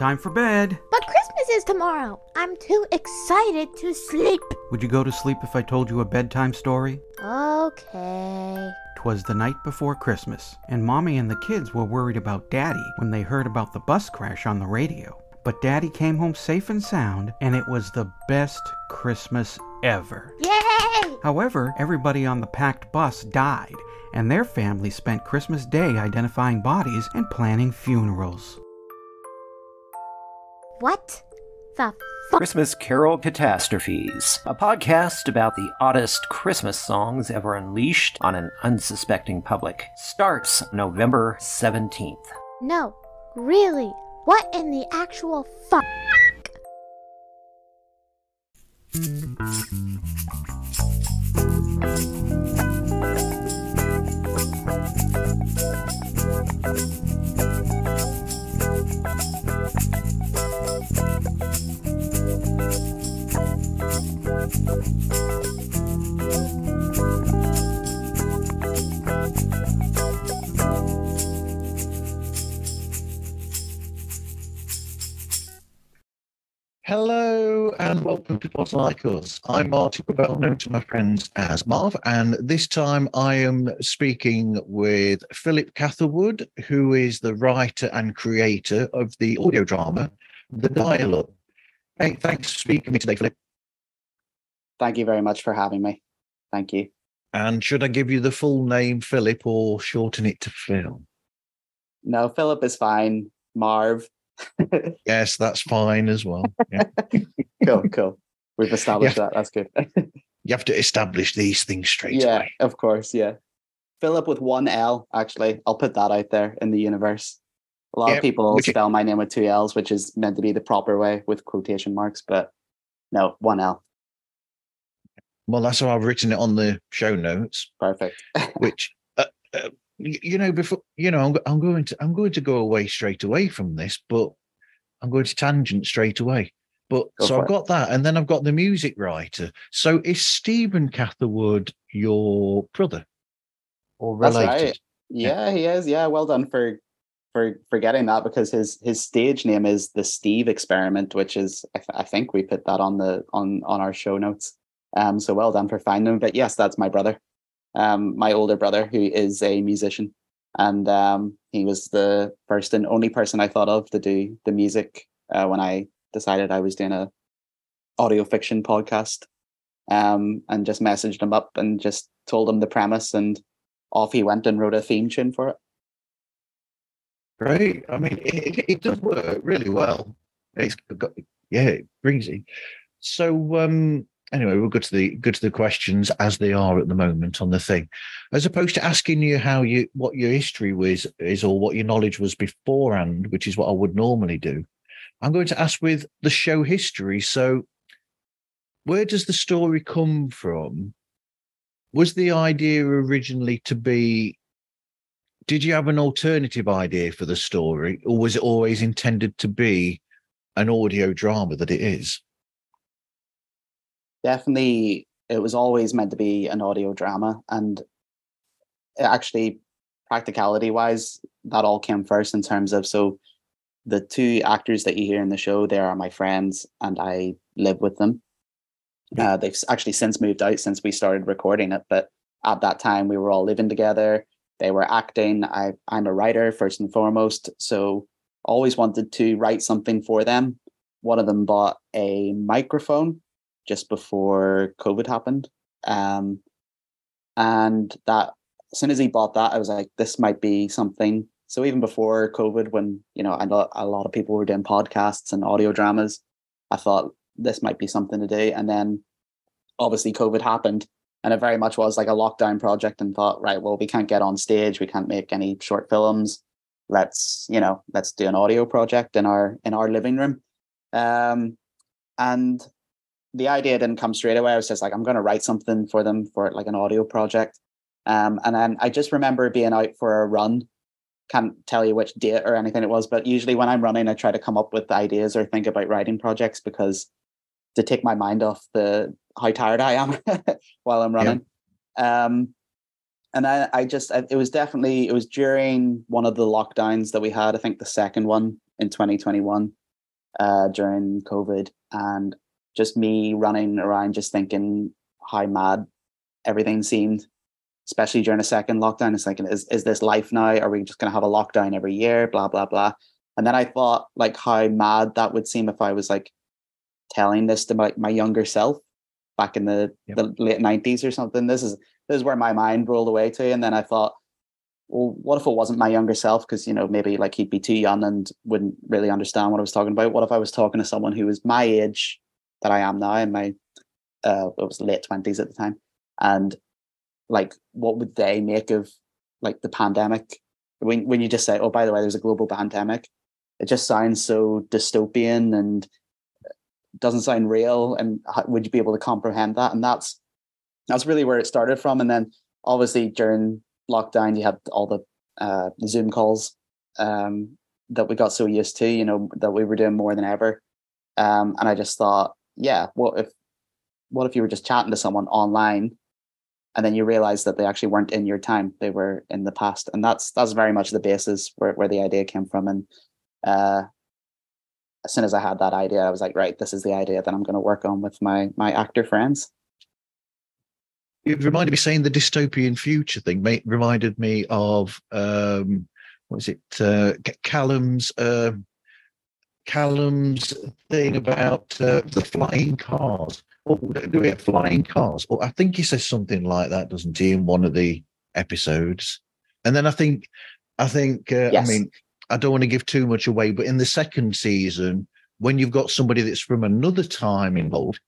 Time for bed. But Christmas is tomorrow. I'm too excited to sleep. Would you go to sleep if I told you a bedtime story? Okay. Twas the night before Christmas, and Mommy and the kids were worried about Daddy when they heard about the bus crash on the radio. But Daddy came home safe and sound, and it was the best Christmas ever. Yay! However, everybody on the packed bus died, and their family spent Christmas Day identifying bodies and planning funerals. What the fuck? Christmas Carol Catastrophes, a podcast about the oddest Christmas songs ever unleashed on an unsuspecting public, starts November 17th. No, really. What in the actual fuck? Hello and welcome to Pods Like Us. I'm Marty, well known to my friends as Marv, and this time I am speaking with Philip Catherwood, who is the writer and creator of the audio drama The Dial-Up. Hey, thanks for speaking to me today, Philip. Thank you very much for having me. Thank you. And should I give you the full name, Philip, or shorten it to Phil? No, Philip is fine. Marv. Yes, that's fine as well. Yeah. cool, cool. We've established that. That's good. you have to establish these things straight yeah, away. of course. Yeah. Philip with one L, actually. I'll put that out there in the universe. A lot Yeah, of people spell my name with two L's, which is meant to be the proper way with quotation marks, but no, one L. Well, that's how I've written it on the show notes. Perfect. which uh, uh, you know before you know I'm, I'm going to i'm going to go away straight away from this but i'm going to tangent straight away but Go so i've it. got that and then i've got the music writer so is stephen catherwood your brother or related right. Yeah, he is. Yeah, well done for for for getting that because his his stage name is the Steve Experiment, which is I, th- I think we put that on the on on our show notes. Um, so well done for finding him. But yes, that's my brother, um, my older brother who is a musician, and um, he was the first and only person I thought of to do the music uh, when I decided I was doing a audio fiction podcast. Um, and just messaged him up and just told him the premise and off he went and wrote a theme tune for it. great i mean it, it, does work really well it's got, yeah it brings it so um anyway we'll go to the go to the questions as they are at the moment on the thing. As opposed to asking you how you what your history was is or what your knowledge was beforehand which is what i would normally do i'm going to ask with the show history. So where does the story come from? Was the idea originally to be did you have an alternative idea for the story or was it always intended to be an audio drama that it is Definitely, it was always meant to be an audio drama, and it actually, practicality wise, that all came first in terms of so the two actors that you hear in the show they are my friends and I live with them. Yeah. Uh, they've actually since moved out since we started recording it, but at that time we were all living together. They were acting. I I'm a writer first and foremost, so always wanted to write something for them. One of them bought a microphone just before COVID happened. Um, and that as soon as he bought that, I was like, this might be something. So even before COVID, when you know, a lot of people were doing podcasts and audio dramas, I thought this might be something to do. And then obviously COVID happened, and it very much was like a lockdown project. And thought, right, well, we can't get on stage, we can't make any short films. Let's you know, let's do an audio project in our in our living room. Um, and the idea didn't come straight away. I was just like, I'm going to write something for them for like an audio project. Um, and then I just remember being out for a run. Can't tell you which date or anything it was, but usually when I'm running, I try to come up with ideas or think about writing projects because to take my mind off the how tired I am while I'm running. Um, and I, I just, I- it was definitely, it was during one of the lockdowns that we had. I think the second one in 2021 uh, during COVID, and just me running around, just thinking how mad everything seemed, especially during a second lockdown. It's like, is is this life now? Are we just going to have a lockdown every year? Blah blah blah. And then I thought, like, how mad that would seem if I was like telling this to my, my younger self back in the, yep. the late nineties or something. This is this is where my mind rolled away to. And then I thought, well, what if it wasn't my younger self? Because you know, maybe like he'd be too young and wouldn't really understand what I was talking about. What if I was talking to someone who was my age that I am now, in my uh, it was late twenties at the time, and like, what would they make of like the pandemic? When when you just say, oh, by the way, there's a global pandemic, it just sounds so dystopian and doesn't sound real. And how, would you be able to comprehend that? And that's that's really where it started from. And then obviously during lockdown, you had all the uh, Zoom calls um, that we got so used to, you know, that we were doing more than ever. Um, and I just thought, yeah, what if what if you were just chatting to someone online and then you realize that they actually weren't in your time, they were in the past. And that's that's very much the basis where, where the idea came from. And uh, as soon as I had that idea, I was like, right, this is the idea that I'm going to work on with my my actor friends it reminded me saying the dystopian future thing made, reminded me of um what is it uh callum's uh callum's thing about uh, the flying cars oh do we have flying cars or i think he says something like that doesn't he in one of the episodes and then i think i think uh, yes. i mean i don't want to give too much away but in the second season when you've got somebody that's from another time involved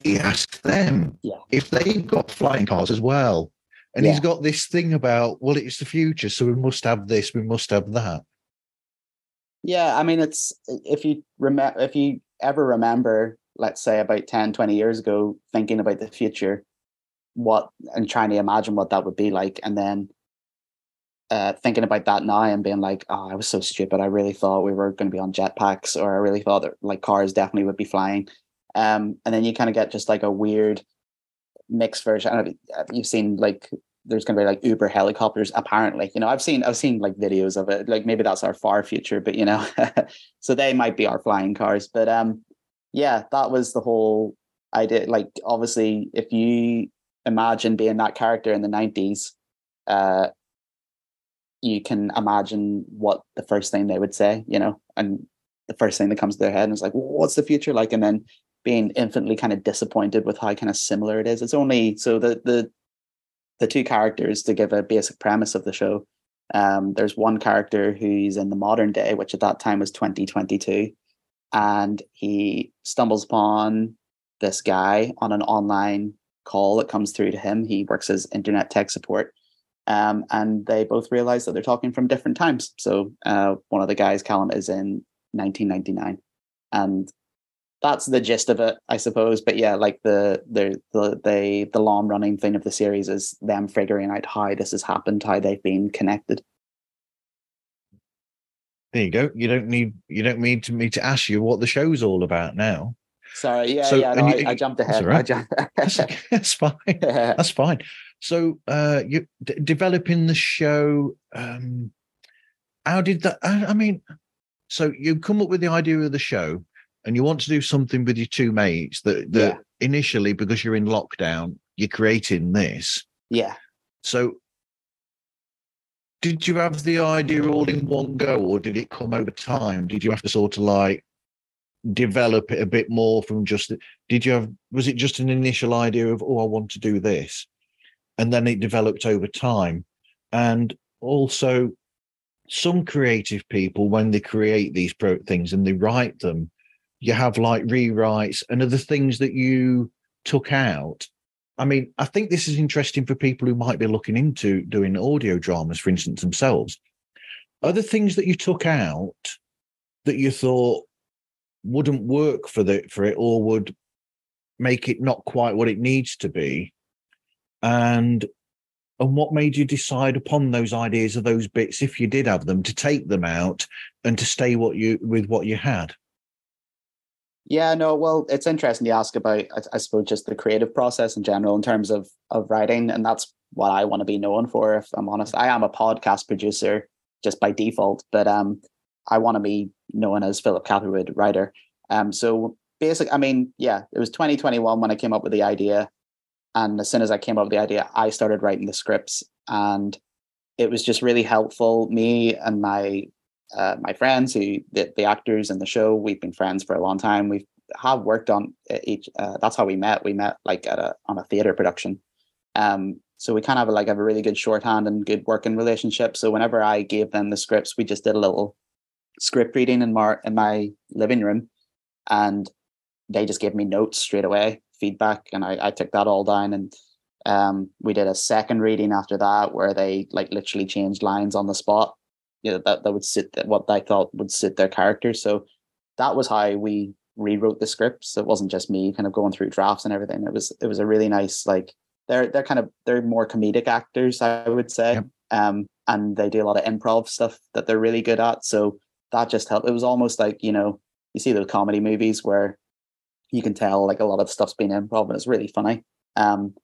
he asks them yeah. if they've got flying cars as well. And yeah. he's got this thing about, well, it's the future, so we must have this, we must have that. Yeah, I mean, it's if you remember, if you ever remember, let's say about 10, 20 years ago, thinking about the future, what and trying to imagine what that would be like, and then uh, thinking about that now and being like, oh, I was so stupid. I really thought we were going to be on jetpacks, or I really thought that like cars definitely would be flying. Um, and then you kind of get just like a weird mixed version. I don't know, you've seen like there's going to be like Uber helicopters. Apparently, you know, I've seen I've seen like videos of it. Like maybe that's our far future, but you know, so they might be our flying cars. But um, yeah, that was the whole idea. Like obviously, if you imagine being that character in the '90s, uh, you can imagine what the first thing they would say. You know, and the first thing that comes to their head is like, what's the future like? And then being infinitely kind of disappointed with how kind of similar it is. It's only so the the the two characters to give a basic premise of the show. Um, there's one character who's in the modern day, which at that time was 2022, and he stumbles upon this guy on an online call that comes through to him. He works as internet tech support. Um, and they both realize that they're talking from different times. So uh, one of the guys, Callum, is in 1999, and that's the gist of it, I suppose. But yeah, like the the the the, the long running thing of the series is them figuring out how this has happened, how they've been connected. There you go. You don't need you don't need to me to ask you what the show's all about now. Sorry, yeah, so, yeah. No, you, I, I, jumped ahead. Right. I jumped... that's, that's, fine. That's fine. So, uh, you d- developing the show. Um, how did that? I, I mean, so you come up with the idea of the show and you want to do something with your two mates that, that yeah. initially because you're in lockdown you're creating this. Yeah. So did you have the idea all in one go or did it come over time? Did you have to sort of like develop it a bit more from just did you have was it just an initial idea of oh i want to do this and then it developed over time? And also some creative people when they create these pro- things and they write them you have like rewrites and other things that you took out. I mean, I think this is interesting for people who might be looking into doing audio dramas, for instance, themselves. Other things that you took out that you thought wouldn't work for the for it or would make it not quite what it needs to be, and and what made you decide upon those ideas of those bits, if you did have them, to take them out and to stay what you with what you had. Yeah, no, well, it's interesting to ask about, I, I, suppose, just the creative process in general in terms of of writing, and that's what I want to be known for. If I'm honest, I am a podcast producer just by default, but um, I want to be known as Philip Catherwood writer. Um, so basic, I mean, yeah, it was 2021 when I came up with the idea, and as soon as I came up with the idea, I started writing the scripts, and it was just really helpful. Me and my uh, my friends, who the, the actors in the show, we've been friends for a long time. We've have worked on each. Uh, that's how we met. We met like at a on a theater production. Um, so we kind of have like have a really good shorthand and good working relationship. So whenever I gave them the scripts, we just did a little script reading in my in my living room, and they just gave me notes straight away, feedback, and I, I took that all down. And um, we did a second reading after that where they like literally changed lines on the spot. You know that that would sit what they thought would suit their characters. So that was how we rewrote the scripts. It wasn't just me kind of going through drafts and everything. It was it was a really nice like they're they're kind of they're more comedic actors, I would say. Yep. Um, and they do a lot of improv stuff that they're really good at. So that just helped. It was almost like, you know, you see those comedy movies where you can tell like a lot of stuff's been improv and it's really funny. Um,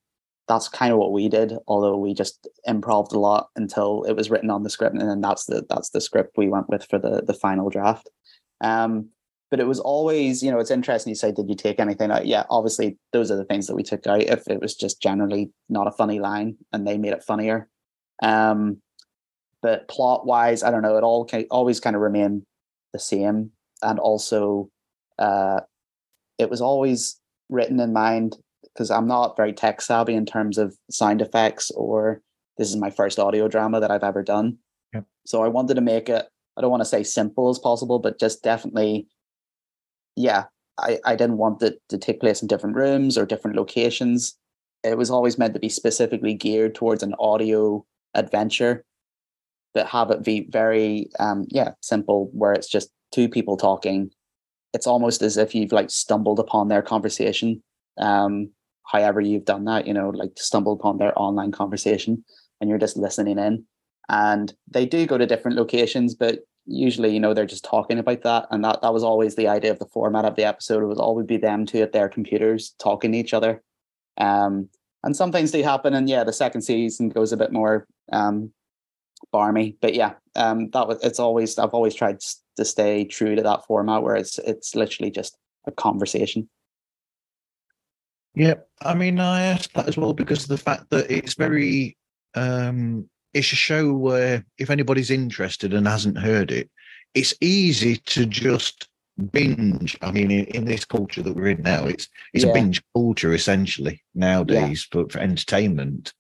that's kind of what we did, although we just improved a lot until it was written on the script, and then that's the that's the script we went with for the the final draft. Um, but it was always, you know, it's interesting you say, did you take anything out? Yeah, obviously those are the things that we took out. If it was just generally not a funny line and they made it funnier. Um, but plot wise, I don't know, it all always kind of remained the same. And also, uh, it was always written in mind because I'm not very tech savvy in terms of sound effects or this is my first audio drama that I've ever done. Yep. So I wanted to make it, I don't want to say simple as possible, but just definitely yeah, I, I didn't want it to take place in different rooms or different locations. It was always meant to be specifically geared towards an audio adventure, but have it be very um yeah, simple where it's just two people talking. It's almost as if you've like stumbled upon their conversation. Um, however you've done that, you know, like stumbled upon their online conversation and you're just listening in. And they do go to different locations, but usually you know they're just talking about that. And that that was always the idea of the format of the episode. It would always be them two at their computers talking to each other. Um and some things do happen and yeah the second season goes a bit more um barmy. But yeah um that was it's always i've always tried to stay true to that format where it's it's literally just a conversation yeah i mean i asked that as well because of the fact that it's very um it's a show where if anybody's interested and hasn't heard it, it's easy to just binge. I mean, in, in this culture that we're in now, it's it's yeah. a binge culture essentially nowadays yeah. for, for entertainment.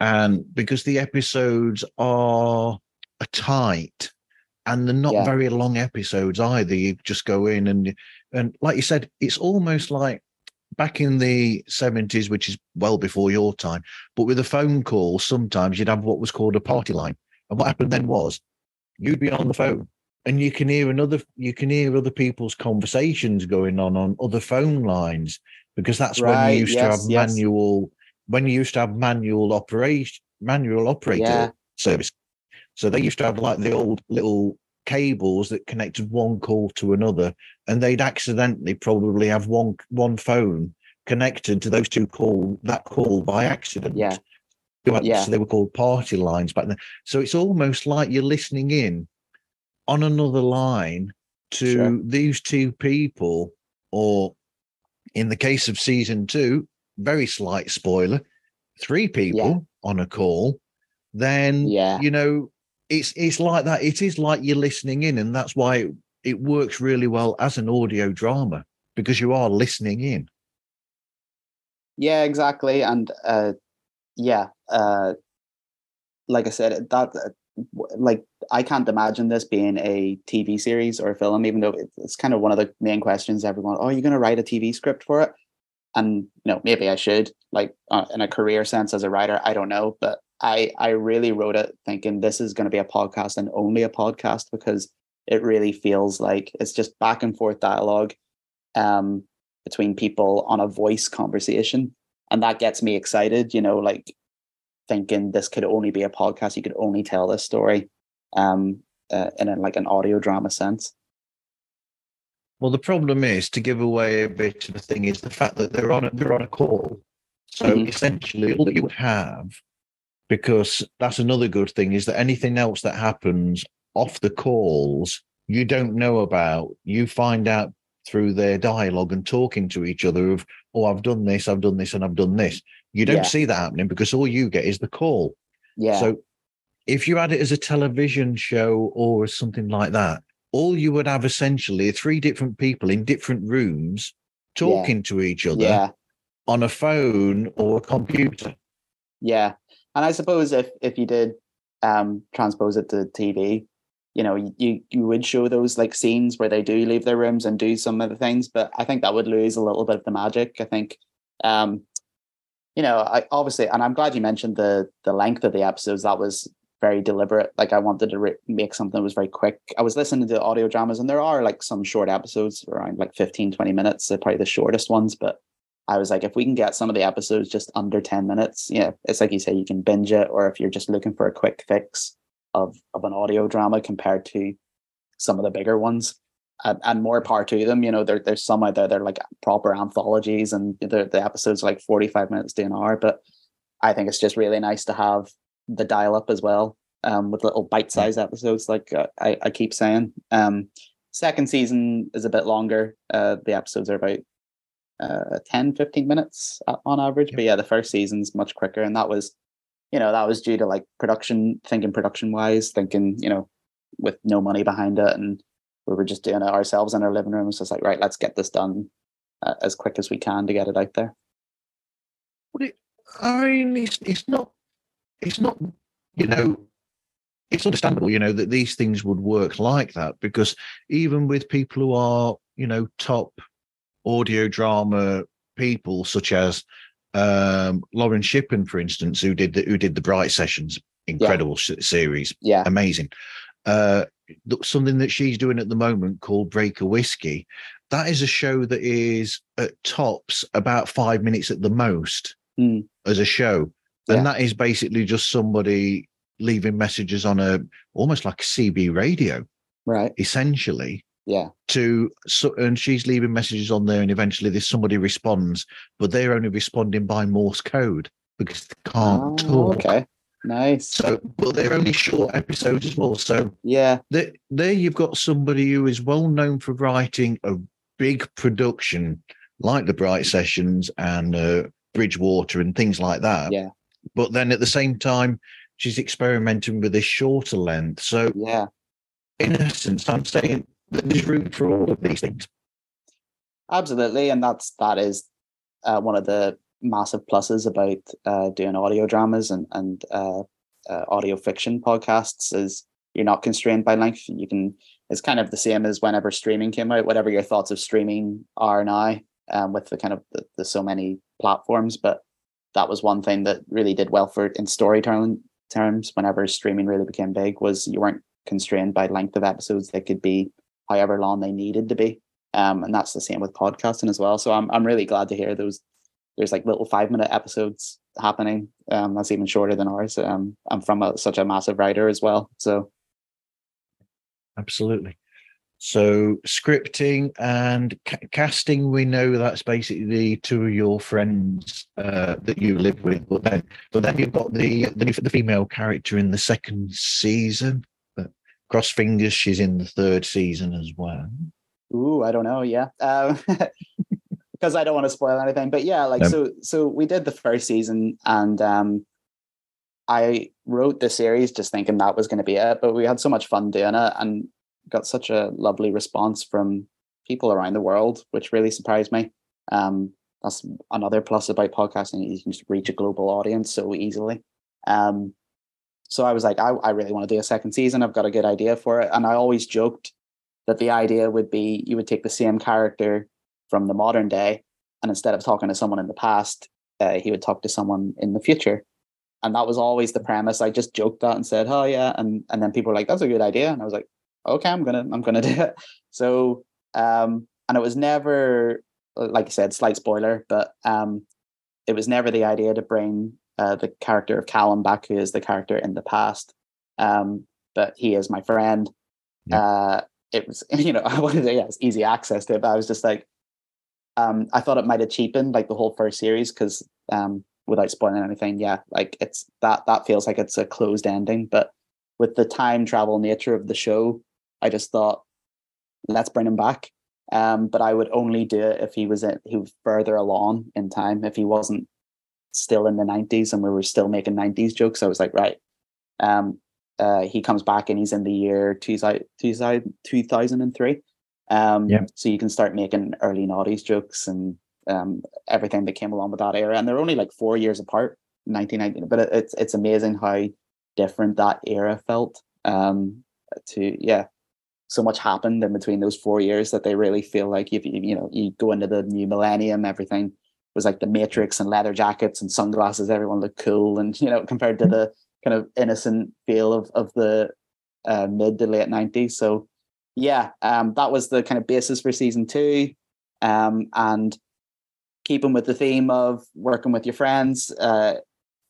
And because the episodes are, are tight and they're not yeah. very long episodes either, you just go in and and like you said, it's almost like back in the 70s, which is well before your time, but with a phone call, sometimes you'd have what was called a party line. And what happened then was you'd be on the phone and you can hear another you can hear other people's conversations going on on other phone lines because that's right, when you used yes, to have yes. manual when you used to have manual operation manual operator yeah. service so they used to have like the old little cables that connected one call to another, and they'd accidentally probably have one one phone connected to those two call that call by accident. Yeah. yeah. So they were called party lines back then. So it's almost like you're listening in on another line to sure. these two people, or in the case of season two, very slight spoiler, three people yeah. on a call. Then yeah. you know it's it's like that. It is like you're listening in, and that's why it, it works really well as an audio drama because you are listening in. Yeah, exactly, and uh, yeah, uh, like I said, that uh, like I can't imagine this being a TV series or a film, even though it's kind of one of the main questions everyone. Oh, are you going to write a TV script for it? And you know, maybe I should, like uh, in a career sense as a writer. I don't know, but I I really wrote it thinking this is going to be a podcast and only a podcast because it really feels like it's just back and forth dialogue um, between people on a voice conversation, and that gets me excited. You know, like thinking this could only be a podcast. You could only tell this story um, uh, in a, like an audio drama sense. Well, the problem is to give away a bit of a thing is the fact that they're on a, they're on a call. So mm-hmm. essentially, all that you would have because that's another good thing is that anything else that happens off the calls you don't know about you find out through their dialogue and talking to each other of, oh, I've done this, I've done this, and I've done this. You don't Yeah. see that happening because all you get is the call. Yeah. So if you had it as a television show or something like that, all you would have essentially three different people in different rooms talking to each other yeah. on a phone or a computer. Yeah. And I suppose if if you did um transpose it to TV, you know, you you would show those like scenes where they do leave their rooms and do some of the things, but I think that would lose a little bit of the magic. I think um you know, I obviously and I'm glad you mentioned the the length of the episodes. That was very deliberate. Like I wanted to re- make something that was very quick. I was listening to audio dramas and there are like some short episodes around like 15 20 minutes, they're probably the shortest ones, but I was like, if we can get some of the episodes just under 10 minutes, yeah, it's like you say, you can binge it, or if you're just looking for a quick fix of, of an audio drama compared to some of the bigger ones. And, and more power to them, you know. There, there's some out there they're like proper anthologies, and the the episodes like 45 minutes to an hour. But I think it's just really nice to have the dial up as well, um, with little bite sized episodes, like uh, I, I keep saying. Um, second season is a bit longer. Uh, the episodes are about uh 10 15 minutes on average. Yep. but yeah the first season's much quicker and that was you know that was due to like production thinking production wise thinking you know with no money behind it and we were just doing it ourselves in our living room. It's like right let's get this done uh, as quick as we can to get it out there. It, I mean, it's it's not, it's not, you know, it's understandable, you know, that these things would work like that because even with people who are, you know, top audio drama people, such as um, Lauren Shippen, for instance, who did the who did the Bright Sessions, incredible s series, yeah amazing. Uh, something that she's doing at the moment called Breaker Whiskey. That is a show that is at tops about five minutes at the most Hmm. as a show, Yeah. and that is basically just somebody leaving messages on a almost like a CB radio, right essentially. Yeah To so, and she's leaving messages on there, and eventually there's somebody responds, but they're only responding by Morse code because they can't Oh, talk. okay nice So, but they're only short episodes as well. So yeah there, there you've got somebody who is well known for writing a big production like the Bright Sessions and uh, Bridgewater and things like that. Yeah. But then at the same time, she's experimenting with a shorter length. So yeah in essence, I'm saying there's room for all of these things. absolutely and that's that is uh, one of the massive pluses about uh, doing audio dramas and and uh, uh, audio fiction podcasts is you're not constrained by length you can it's kind of the same as whenever streaming came out whatever your thoughts of streaming are now um, with the kind of the, the so many platforms but that was one thing that really did well for in storytelling terms whenever streaming really became big was you weren't constrained by length of episodes they could be however long they needed to be um, and that's the same with podcasting as well. So I'm I'm really glad to hear those. There's like little five minute episodes happening. Um, that's even shorter than ours. Um, I'm from a, such a massive writer as well. So Absolutely. So scripting and ca- casting, we know that's basically the two of your friends uh, that you live with. But then, but then you've got the, the the female character in the second season. Cross fingers, she's in the third season as well. ooh, I don't know. Yeah. Um, because I don't want to spoil anything. But yeah, like Um, so so we did the first season and um I wrote the series just thinking that was going to be it, but we had so much fun doing it and got such a lovely response from people around the world, which really surprised me. Um, that's another plus about podcasting; you can just reach a global audience so easily. Um, so I was like, I, I really want to do a second season. I've got a good idea for it, and I always joked that the idea would be you would take the same character from the modern day, and instead of talking to someone in the past, uh, he would talk to someone in the future and that was always the premise. I just joked that and said, "Oh yeah," and and then people were like, "That's a good idea," and I was like, "Okay, I'm gonna I'm gonna do it." So, um, and it was never like I said, slight spoiler, but um, it was never the idea to bring uh, the character of Callum back, who is the character in the past. Um, but he is my friend. Yeah. Uh, it was you know I wanted to yeah, it's easy access to it, but I was just like, um, I thought it might have cheapened like the whole first series because um without spoiling anything, yeah, like it's that that feels like it's a closed ending. But with the time travel nature of the show, I just thought, let's bring him back. Um, but I would only do it if he was in, he was further along in time. If he wasn't still in the nineties and we were still making nineties jokes, I was like, right. Um, uh, he comes back and he's in the year 2000, 2003. Um, Yeah. So you can start making early noughties jokes and um, everything that came along with that era. And they're only like four years apart, 1990. But it, it's it's amazing how different that era felt. Um, to yeah, so much happened in between those four years that they really feel like if you you know you go into the new millennium, everything was like the Matrix and leather jackets and sunglasses. Everyone looked cool, and you know compared to the kind of innocent feel of of the uh, mid to late nineties. So yeah, um, that was the kind of basis for season two, um, and keeping with the theme of working with your friends. Uh,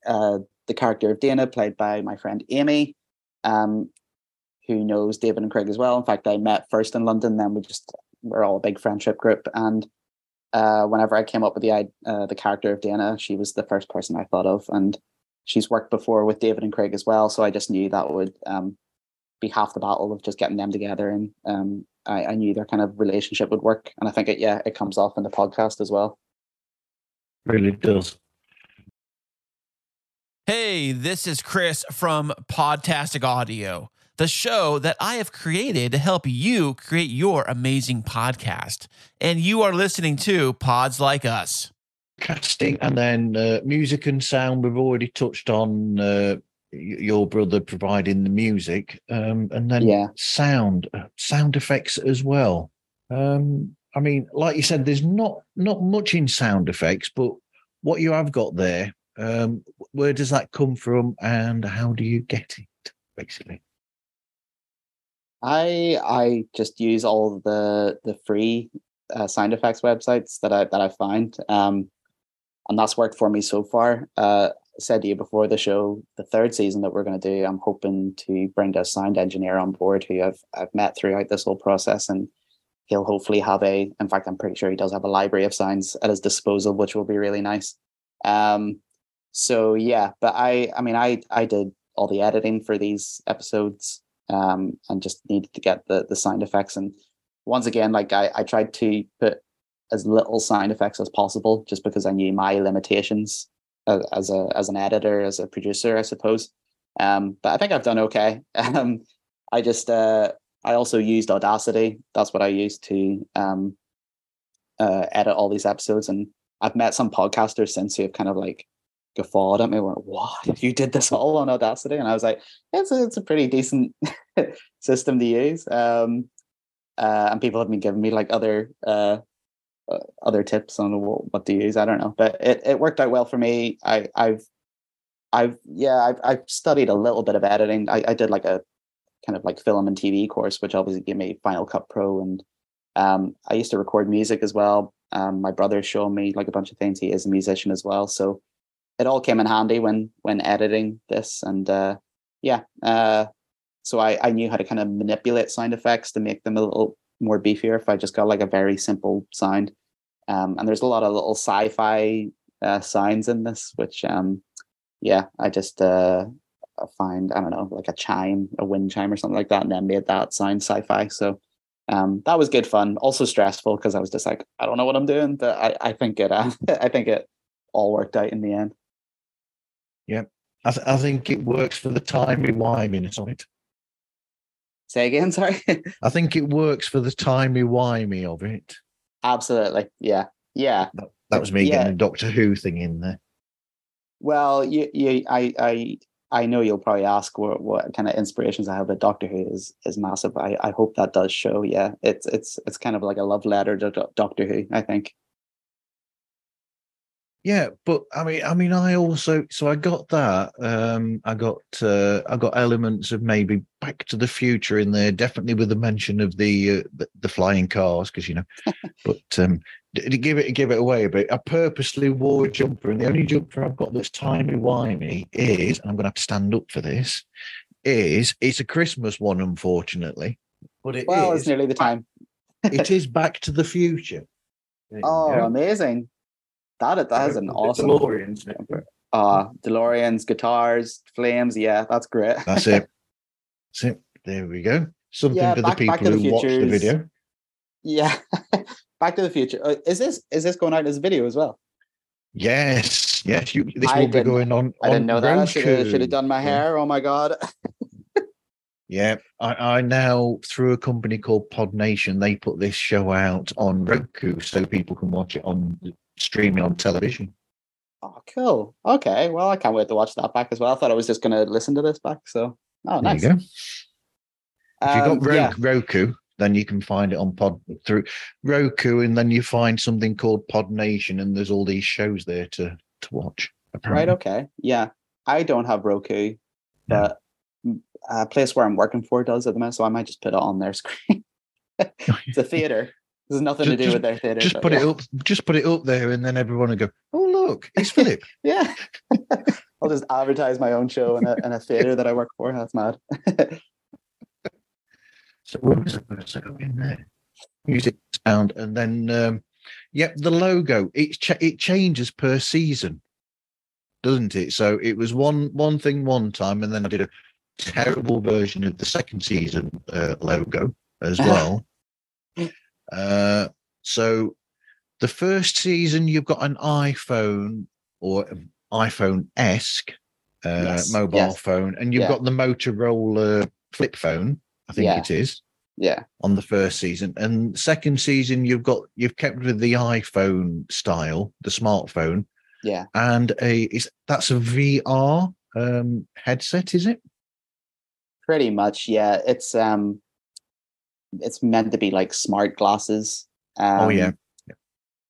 uh, the character of Dana, played by my friend Amy, um, who knows David and Craig as well. In fact, I met first in London, then we just we're all a big friendship group. And uh, whenever I came up with the i- uh, the character of Dana, she was the first person I thought of, and she's worked before with David and Craig as well. So I just knew that would um, be half the battle of just getting them together, and um, I, I knew their kind of relationship would work. And I think it yeah it comes off in the podcast as well. Really does. Hey, this is Chris from Podtastic Audio, the show that I have created to help you create your amazing podcast. And you are listening to Pods Like Us. Casting and then uh, music and sound. We've already touched on uh, your brother providing the music, um, and then Yeah. sound, uh, sound effects as well. Um, I mean, like you said, there's not not much in sound effects, but what you have got there, um, where does that come from, and how do you get it? Basically, I I just use all the the free uh, sound effects websites that I that I find, um, and that's worked for me so far. Uh, said to you before the show, the third season that we're going to do, I'm hoping to bring a sound engineer on board who I've I've met throughout this whole process, and he'll hopefully have a. In fact, I'm pretty sure he does have a library of sounds at his disposal, which will be really nice. Um, so yeah, but I I mean I I did all the editing for these episodes um, and just needed to get the the sound effects. And once again, like I, I tried to put as little sound effects as possible, just because I knew my limitations as, as a as an editor, as a producer, I suppose. Um, but I think I've done okay. Um, I just uh, I also used Audacity. That's what I used to um, uh, edit all these episodes. And I've met some podcasters since who have kind of like guffawed at me. Went, "What? You did this all on Audacity?" And I was like, "It's a, it's a pretty decent system to use." Um, uh, and people have been giving me like other uh, uh, other tips on what, what to use. I don't know, but it, it worked out well for me. I I've I've yeah I've I've studied a little bit of editing. I, I did like a kind of like film and TV course, which obviously gave me Final Cut Pro, and um, I used to record music as well. Um, my brother showed me like a bunch of things. He is a musician as well, so it all came in handy when when editing this. And uh, yeah, uh, so I I knew how to kind of manipulate sound effects to make them a little more beefier if I just got like a very simple sound. Um, and there's a lot of little sci-fi uh, in this, which um, yeah, I just uh, find I don't know like a chime, a wind chime or something like that, and then made that sound sci-fi. So um, that was good fun. Also stressful because I was just like I don't know what I'm doing, but I, I think it uh, I think it all worked out in the end. I, th- I think it works for the timey wimey on it. Say again, sorry. I think it works for the timey wimey of it. Absolutely, yeah, yeah. That was me Yeah. getting a Doctor Who thing in there. Well, you, you, I, I, I know you'll probably ask what, what kind of inspirations I have, but Doctor Who is is massive. I, I hope that does show. Yeah, it's it's it's kind of like a love letter to Doctor Who. I think. Yeah, but I mean, I mean, I also so I got that. Um, I got uh, I got elements of maybe Back to the Future in there, definitely with the mention of the uh, the, the flying cars, because you know. but um, to give it give it away a bit, I purposely wore a jumper, and the only jumper I've got that's timey wimey is, and I'm going to have to stand up for this, is it's a Christmas one, unfortunately. But it Well, is- it's nearly the time. it is Back to the Future. Oh, go. amazing! That that is an awesome. DeLoreans. Uh DeLoreans, guitars, flames. Yeah, that's great. That's it. That's it. There we go. Something Yeah, for Back- the people the who watch the video. yeah, Back to the Future. Uh, is this is this going out as a video as well? Yes, yes. You, this I will be going on. I didn't on know that. I should have, should have done my hair. Oh my god. Yeah, I, I now through a company called Pod Nation, they put this show out on Roku so people can watch it on streaming on television. Oh, cool. Okay. Well, I can't wait to watch that back as well. I thought I was just going to listen to this back. So, oh, There nice. you go. If you've Um, got Roku, yeah. Roku, then you can find it on Pod through Roku, and then you find something called Pod Nation, and there's all these shows there to to watch. Right. Okay. Yeah. I don't have Roku, but mm, a place where I'm working for does at the minute. So I might just put it on their screen. it's a theater. There's nothing to do just- with their theater. Just put yeah. it up. Just put it up there, and then everyone will go, "Oh, look, it's Philip." Yeah. I'll just advertise my own show in a, in a theater that I work for. That's mad. So what was it in there? Music sound, and then um, yep, the logo. It cha- it changes per season, doesn't it? So it was one one thing one time, and then I did a terrible version of the second season uh, logo as well. Uh, so the first season, you've got an iPhone or iPhone esque uh, Yes, mobile yes. phone, and you've Yeah. got the Motorola flip phone. I think Yeah. it is yeah. on the first season, and second season you've got you've kept with the iPhone style, the smartphone, Yeah. and a is that's a VR um, headset, is it? Pretty much. Yeah. It's, um, it's meant to be like smart glasses. Um, Oh, yeah.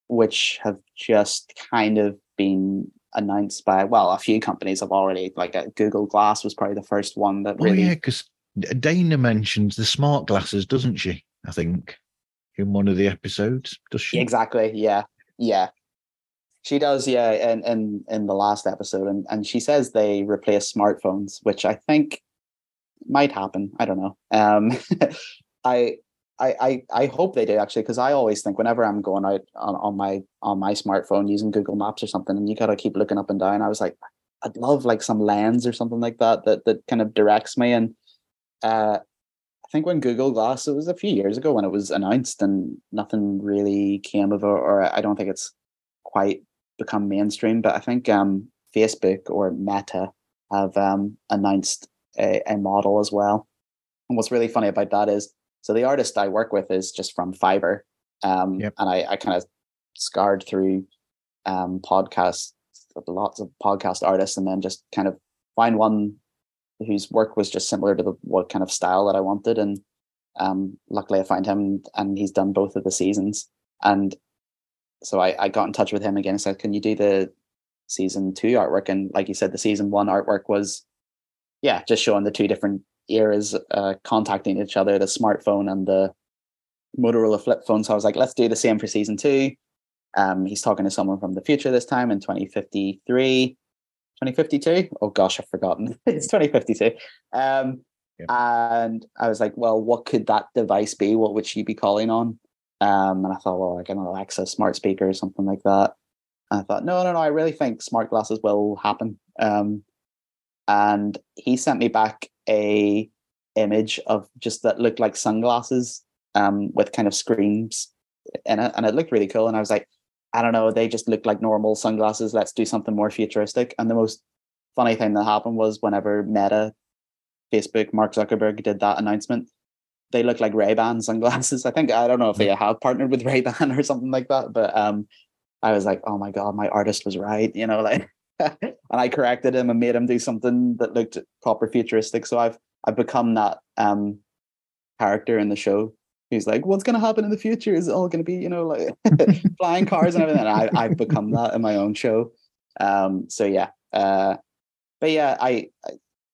Which have just kind of been announced by, well, a few companies have already, like uh, Google Glass was probably the first one that Oh really yeah, because Dana mentions the smart glasses, doesn't she? I think in one of the episodes, does she? Exactly. Yeah. Yeah. She does, yeah, in in in the last episode, and and she says they replace smartphones, which I think might happen. I don't know. Um, I. I, I, I hope they do actually because I always think whenever I'm going out on, on my on my smartphone using Google Maps or something and you gotta keep looking up and down. I was like, I'd love like some lens or something like that that that kind of directs me. And uh, I think when Google Glass, it was a few years ago when it was announced and nothing really came of it, or I don't think it's quite become mainstream. But I think um, Facebook or Meta have um, announced a, a model as well. And what's really funny about that is, so the artist I work with is just from Fiverr, um, Yep. and I, I kind of scarred through um, podcasts, lots of podcast artists, and then just kind of find one whose work was just similar to the what kind of style that I wanted. And um, luckily, I find him, and he's done both of the seasons. And so I, I got in touch with him again and said, "Can you do the season two artwork?" And like you said, the season one artwork was, yeah, just showing the two different eras uh, contacting each other, the smartphone and the Motorola flip phone. So I was like, let's do the same for season two. Um, he's talking to someone from the future this time in 2053. 2052 oh gosh i've forgotten it's 2052 um Yep. and i was like well what could that device be what would she be calling on um and i thought well like an alexa smart speaker or something like that and i thought no no no i really think smart glasses will happen um and he sent me back a image of just that looked like sunglasses um with kind of screens in it and it looked really cool and i was like I don't know, they just looked like normal sunglasses. Let's do something more futuristic. And the most funny thing that happened was whenever Meta, Facebook, Mark Zuckerberg did that announcement, they looked like Ray-Ban sunglasses. I think I don't know if they have partnered with Ray-Ban or something like that, but um I was like, oh my god, my artist was right, you know, like and I corrected him and made him do something that looked proper futuristic. So I've I've become that um character in the show He's like, what's going to happen in the future? Is it all going to be, you know, like flying cars and everything? And I, I've become that in my own show. Um, so yeah, uh, but yeah, I, I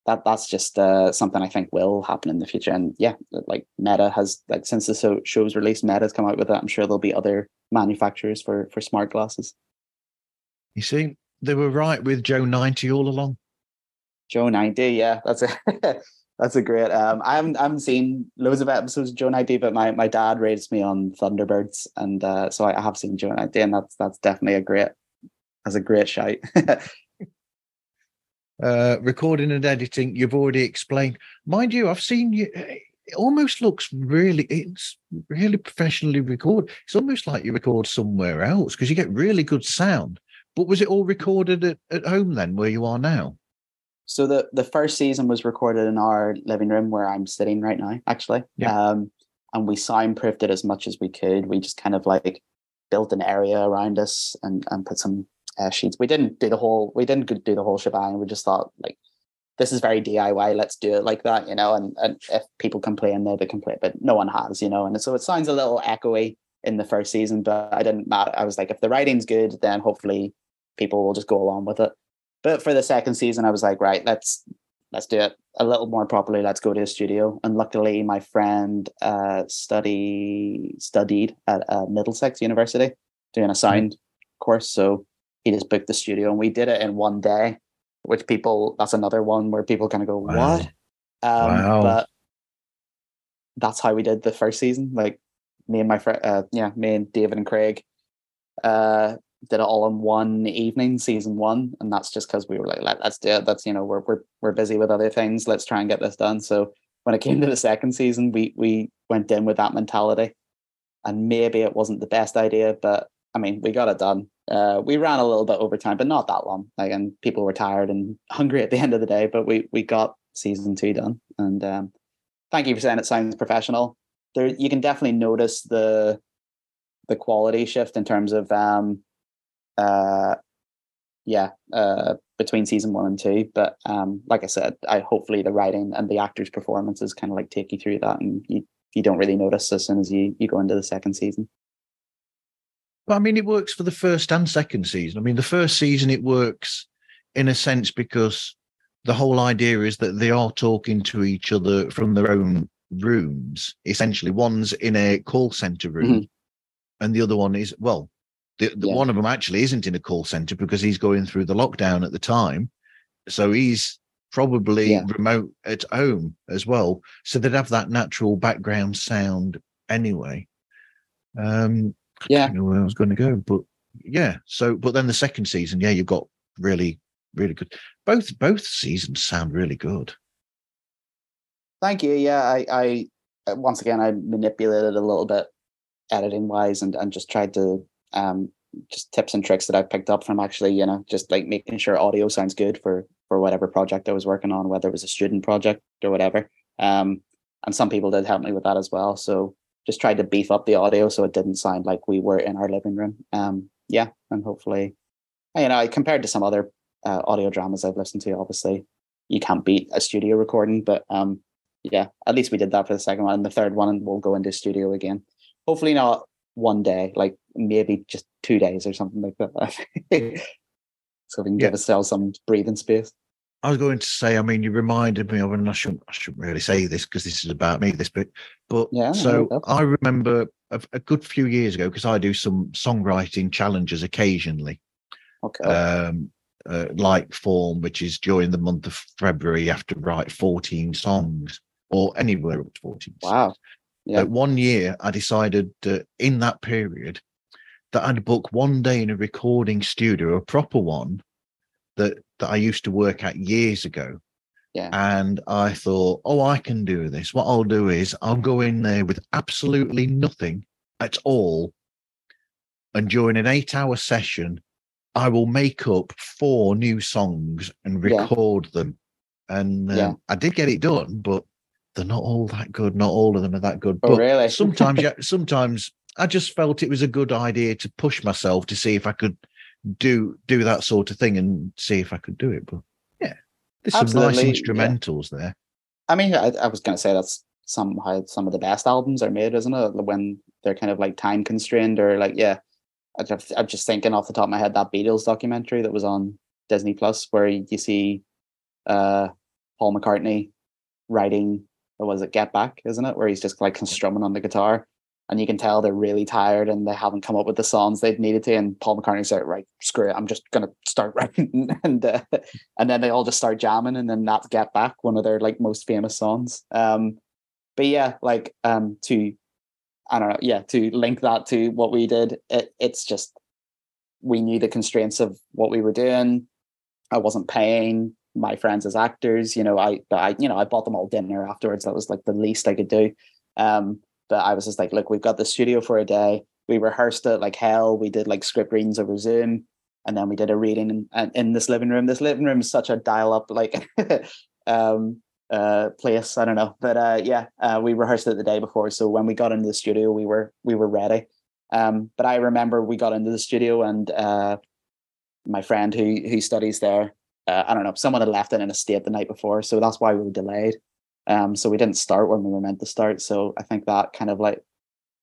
that that's just uh, something I think will happen in the future. And yeah, like Meta has like since the show, show's released, Meta's come out with it. I'm sure there'll be other manufacturers for for smart glasses. You see, they were right with Joe ninety all along. Joe 90, yeah, that's a that's a great. Um, I haven't I haven't seen loads of episodes of Joe 90, but my my dad raised me on Thunderbirds, and uh, so I have seen Joe 90, and that's that's definitely a great, that's a great shout. Uh, recording and editing, you've already explained. Mind you, I've seen you. it almost looks really it's really professionally recorded. It's almost like you record somewhere else because you get really good sound. But was it all recorded at, at home then, where you are now? So the the first season was recorded in our living room where I'm sitting right now, actually. Yeah. Um, and we soundproofed it as much as we could. We just kind of like built an area around us and and put some uh, sheets. We didn't do the whole we didn't do the whole shebang. We just thought like this is very DIY. Let's do it like that, you know. And and if people complain, they they complain, but no one has, you know. And so it sounds a little echoey in the first season, but I didn't matter. I was like, if the writing's good, then hopefully people will just go along with it. But for the second season, I was like, right, let's let's do it a little more properly. Let's go to a studio. And luckily, my friend uh, study studied at uh, Middlesex University doing a sound course, so he just booked the studio, and we did it in one day. Which people, that's another one where people kind of go, Wow. what? Um, Wow. But that's how we did the first season. Like me and my friend, uh, yeah, me and David and Craig uh, did it all in one evening, season one, and that's just because we were like, Let, let's do it. That's you know, we're we're we're busy with other things. Let's try and get this done. So when it came to the second season, we we went in with that mentality, and maybe it wasn't the best idea, but I mean, we got it done. Uh, we ran a little bit over time, but not that long. Like, and people were tired and hungry at the end of the day, but we we got season two done. And um, thank you for saying it sounds professional. There, you can definitely notice the the quality shift in terms of um, uh, yeah, uh, between season one and two. But um, like I said, I hopefully the writing and the actors' performances kind of like take you through that, and you you don't really notice as soon as you you go into the second season. But I mean, it works for the first and second season. I mean, the first season it works in a sense because the whole idea is that they are talking to each other from their own rooms. Essentially, one's in a call center room, and the other one is well, the, the Yeah. one of them actually isn't in a call center because he's going through the lockdown at the time, so he's probably Yeah. remote at home as well. So they'd have that natural background sound anyway. Um, Yeah, don't know where I was going to go, but yeah. So, but then the second season, yeah, you've got really, really good. Both both seasons sound really good. Thank you. Yeah, I, I uh, once again I manipulated a little bit editing wise and, and just tried to um just tips and tricks that I've picked up from actually, you know, just like making sure audio sounds good for for whatever project I was working on, whether it was a student project or whatever. Um and some people did help me with that as well. So just tried to beef up the audio so it didn't sound like we were in our living room. Um yeah, and hopefully you know, compared to some other uh, audio dramas I've listened to, obviously you can't beat a studio recording, but um yeah, at least we did that for the second one. And the third one, and we'll go into studio again. Hopefully not one day, like maybe just two days or something like that. so we can Yeah. give ourselves some breathing space. I was going to say, I mean, you reminded me of, and I shouldn't, I shouldn't really say this because this is about me, this bit, but Yeah, so go I remember a, a good few years ago because I do some songwriting challenges occasionally, Okay. um, uh, like FAWM, which is during the month of February, you have to write 14 songs or anywhere up to 14. songs. wow. Yeah. But one year, I decided that in that period that I'd book one day in a recording studio, a proper one that that I used to work at years ago. Yeah. And I thought, oh, I can do this. What I'll do is I'll go in there with absolutely nothing at all. And during an eight hour session, I will make up four new songs and Yeah. record them. And um, Yeah. I did get it done, but they're not all that good. Not all of them are that good. Oh, but really? sometimes, yeah, sometimes I just felt it was a good idea to push myself to see if I could do do that sort of thing and see if I could do it. But yeah, there's some nice Absolutely, yeah. instrumentals there. I mean, I, I was going to say that's somehow some of the best albums are made, isn't it? When they're kind of like time constrained or like, yeah. I just, I'm just thinking off the top of my head that Beatles documentary that was on Disney Plus, where you see uh, Paul McCartney writing, or was it Get Back, isn't it? Where he's just like strumming on the guitar. And you can tell they're really tired and they haven't come up with the songs they've needed to. And Paul McCartney said, "Right, screw it, I'm just gonna start writing." and uh, and then they all just start jamming, and then that's "Get Back," one of their like most famous songs. Um, but yeah, like um, to I don't know, yeah, to link that to what we did, it, it's just we knew the constraints of what we were doing. I wasn't paying my friends as actors. You know, I, I, you know, I bought them all dinner afterwards. That was like the least I could do. Um, but I was just like, look, we've got the studio for a day. We rehearsed it like hell. We did like script readings over Zoom, and then we did a reading in, in this living room. This living room is such a dial-up like um, uh, place. I don't know, but uh, yeah, uh, we rehearsed it the day before. So when we got into the studio, we were we were ready. Um, but I remember we got into the studio and uh, my friend who who studies there, uh, I don't know, someone had left it in a state the night before, so that's why we were delayed. Um, so we didn't start when we were meant to start. So I think that kind of like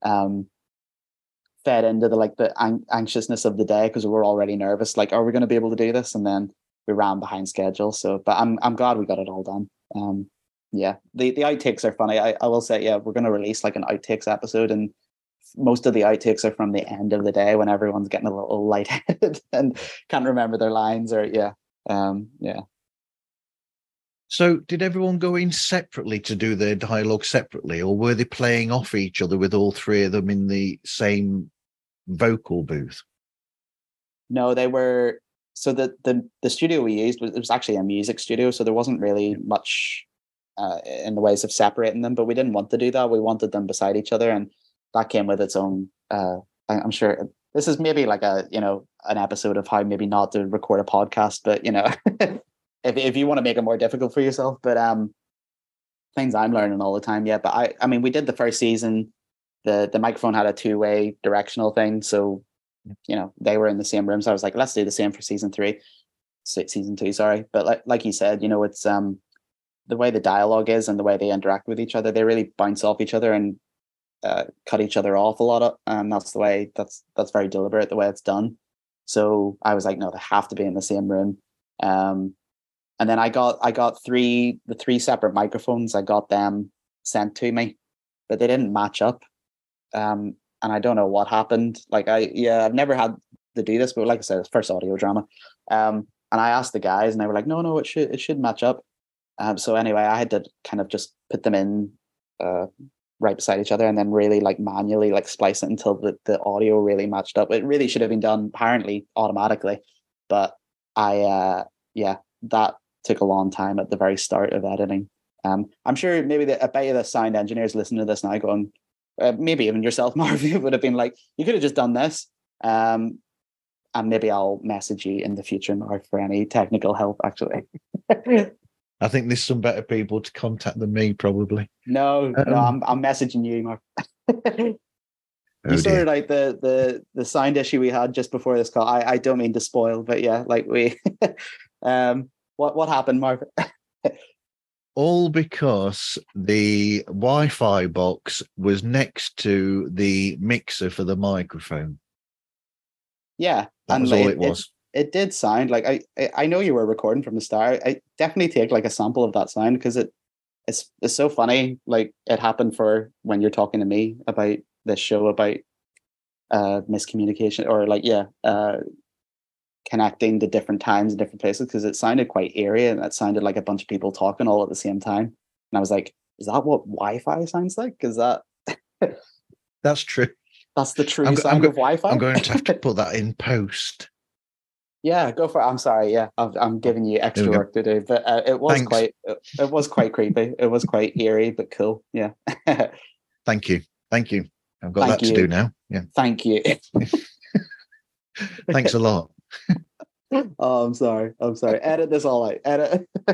um, fed into the like the an- anxiousness of the day because we were already nervous. Like, are we going to be able to do this? And then we ran behind schedule. So, but I'm I'm glad we got it all done. Um, yeah, the the outtakes are funny. I, I will say, yeah, we're going to release like an outtakes episode, and most of the outtakes are from the end of the day when everyone's getting a little lightheaded and can't remember their lines. Or yeah, um, yeah. So, did everyone go in separately to do their dialogue separately, or were they playing off each other with all three of them in the same vocal booth? No, they were. So the the the studio we used was it was actually a music studio, so there wasn't really much uh, in the ways of separating them. But we didn't want to do that. We wanted them beside each other, and that came with its own. Uh, I'm sure this is maybe like a you know an episode of how maybe not to record a podcast, but you know. if if you want to make it more difficult for yourself. But um, things I'm learning all the time. Yeah, but I I mean, we did the first season. The the microphone had a two way directional thing, so you know they were in the same room. So I was like, let's do the same for season three, season two. Sorry, but like like you said, you know, it's um the way the dialogue is and the way they interact with each other. They really bounce off each other and uh, cut each other off a lot of, and that's the way that's that's very deliberate the way it's done. So I was like, no, they have to be in the same room. Um, and then I got I got three the three separate microphones. I got them sent to me, but they didn't match up. Um, and I don't know what happened. Like I yeah, I've never had to do this, but like I said, it's first audio drama. Um, and I asked the guys, and they were like, "No, no, it should it should match up." Um, so anyway, I had to kind of just put them in uh, right beside each other, and then really like manually like splice it until the the audio really matched up. It really should have been done apparently automatically, but I uh, yeah that took a long time at the very start of editing. Um, I'm sure maybe the, I bet you the sound engineers listening to this now going, uh, maybe even yourself, Marvin, would have been like, you could have just done this. Um, and maybe I'll message you in the future, Marv, for any technical help, actually. I think there's some better people to contact than me, probably. No, um, no, I'm, I'm messaging you, Marv. you oh sort of like the the the sound issue we had just before this call. I, I don't mean to spoil, but yeah, like we um what what happened, Mark? All because the Wi-Fi box was next to the mixer for the microphone. Yeah, that and was all it, it was. It, it, did sound like I I know you were recording from the start. I definitely take like a sample of that sound because it it's it's so funny. Like it happened for when you're talking to me about this show about uh miscommunication or like yeah uh connecting to different times and different places because it sounded quite eerie and it sounded like a bunch of people talking all at the same time. And I was like, is that what Wi-Fi sounds like? Is that that's true? That's the true I'm, sound I'm go- of Wi-Fi. I'm going to have to put that in post. Yeah, go for it. I'm sorry. Yeah, i am giving you extra work to do, but uh, it was Thanks. quite it was quite creepy. It was quite eerie, but cool. Yeah. Thank you. Thank you. I've got Thank that you. to do now. Yeah. Thank you. Thanks a lot. oh, I'm sorry. I'm sorry. Edit this all out. Edit.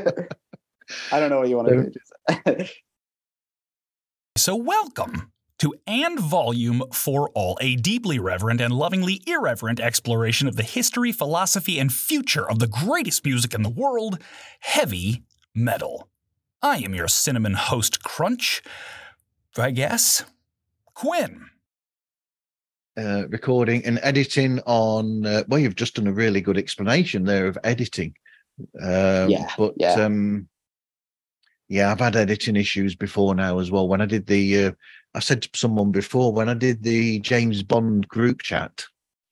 I don't know what you want to do. so, welcome to And Volume for All, a deeply reverent and lovingly irreverent exploration of the history, philosophy, and future of the greatest music in the world, heavy metal. I am your cinnamon host, Crunch, I guess. Quinn uh, recording and editing on. Uh, well, you've just done a really good explanation there of editing. Um, yeah, but yeah. Um, yeah, I've had editing issues before now as well. When I did the, uh, I said to someone before when I did the James Bond group chat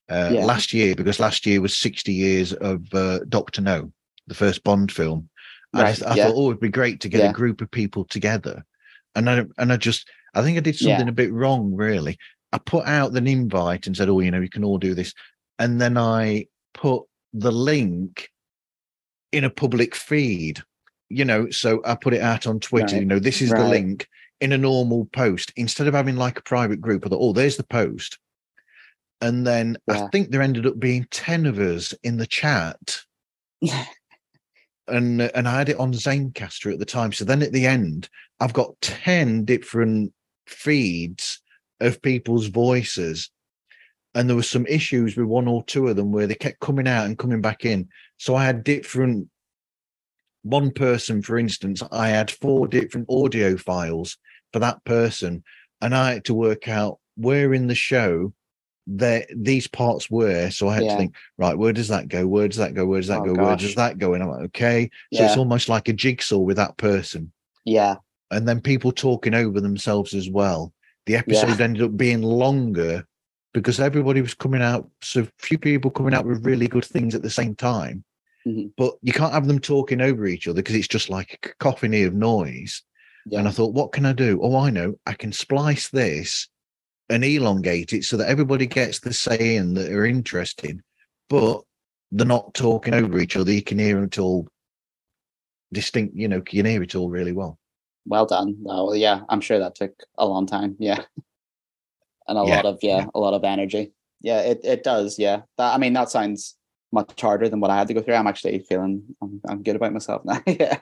uh, yeah. last year, because last year was 60 years of uh, Doctor No, the first Bond film. Right. I, I yeah. thought, oh, it'd be great to get yeah. a group of people together, and I and I just, I think I did something a bit wrong, really. I put out an invite and said, "Oh, you know, you can all do this," and then I put the link in a public feed. You know, so I put it out on Twitter. Right. You know, this is the link in a normal post instead of having like a private group. I thought, oh, there's the post, and then I think there ended up being ten of us in the chat and and I had it on Zencastr at the time. So then at the end, I've got ten different feeds of people's voices, and there were some issues with one or two of them where they kept coming out and coming back in. So I had different. One person, for instance, I had four different audio files for that person, and I had to work out where in the show that these parts were. So I had Yeah. to think, right, where does that go? Where does that go? Where does that Oh, go? Where does that go? And I'm like, okay. So Yeah. it's almost like a jigsaw with that person. yeah, And then people talking over themselves as well. The episode ended up being longer because everybody was coming out. So few people coming out with really good things at the same time. Mhm. But you can't have them talking over each other because it's just like a cacophony of noise. yeah. And I thought, what can I do? Oh, I know. I can splice this and elongate it so that everybody gets the saying that are interested, but they're not talking over each other. You can hear it all distinct, you know, you can hear it all really well. Well done. Oh, yeah, I'm sure that took a long time. Yeah, and a Yeah, lot of yeah, yeah. a lot of energy. Yeah, it it does. Yeah, that I mean that sounds much harder than what I had to go through. I'm actually feeling I'm, I'm good about myself now. yeah,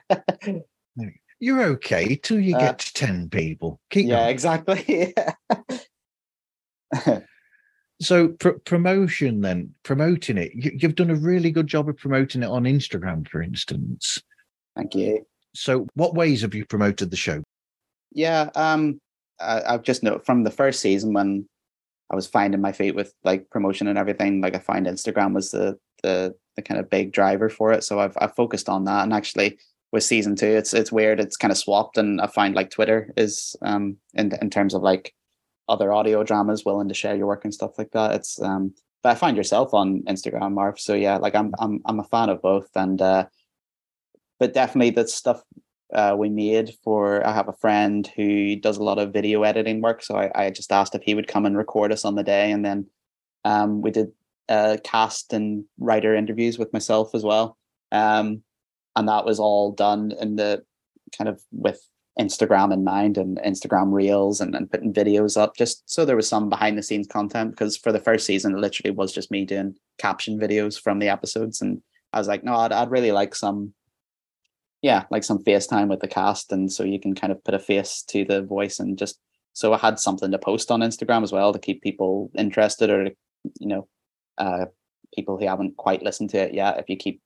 You're okay till you Uh, get to 10 people. Keep yeah, going. exactly. Yeah. So, pr- promotion then, promoting it. You, you've done a really good job of promoting it on Instagram, for instance. Thank you. So, what ways have you promoted the show? Yeah, um, I, I've just know from the first season when I was finding my feet with like promotion and everything. Like I find Instagram was the the the kind of big driver for it. So I've I've focused on that. And actually, with season two, it's it's weird. It's kind of swapped, and I find like Twitter is um in in terms of like other audio dramas willing to share your work and stuff like that. It's um, but I find yourself on Instagram, Marv. So yeah, like I'm I'm I'm a fan of both, and uh, but definitely the stuff uh, we made for I have a friend who does a lot of video editing work. So I, I just asked if he would come and record us on the day. And then um, we did uh, cast and writer interviews with myself as well. Um, and that was all done in the kind of with Instagram in mind and Instagram reels and, and putting videos up just so there was some behind the scenes content because for the first season it literally was just me doing caption videos from the episodes and I was like no I'd, I'd really like some yeah, like some FaceTime with the cast, and so you can kind of put a face to the voice, and just so I had something to post on Instagram as well to keep people interested, or you know, uh, people who haven't quite listened to it yet. If you keep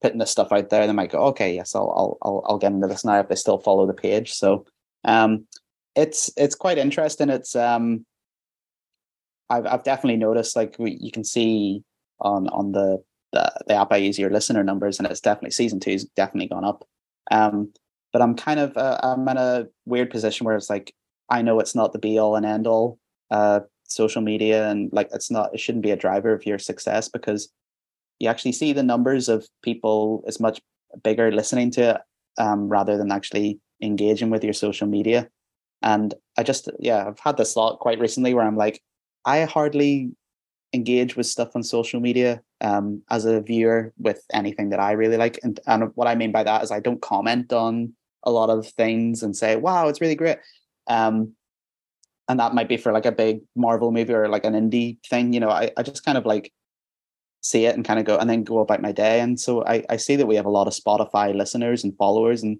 putting this stuff out there, they might go, okay, yes, I'll I'll I'll, get into this now if they still follow the page. So, um, it's it's quite interesting. It's um, I've I've definitely noticed like we, you can see on on the the, the app I use your listener numbers, and it's definitely season two's definitely gone up. Um, but I'm kind of uh, I'm in a weird position where it's like I know it's not the be all and end all uh, social media, and like it's not it shouldn't be a driver of your success because you actually see the numbers of people is much bigger listening to it um, rather than actually engaging with your social media. And I just yeah I've had this thought quite recently where I'm like I hardly engage with stuff on social media um, as a viewer with anything that I really like. And, and what I mean by that is I don't comment on a lot of things and say, wow, it's really great. Um, and that might be for like a big Marvel movie or like an indie thing. You know, I, I just kind of like see it and kind of go and then go about my day. And so I, I see that we have a lot of Spotify listeners and followers. And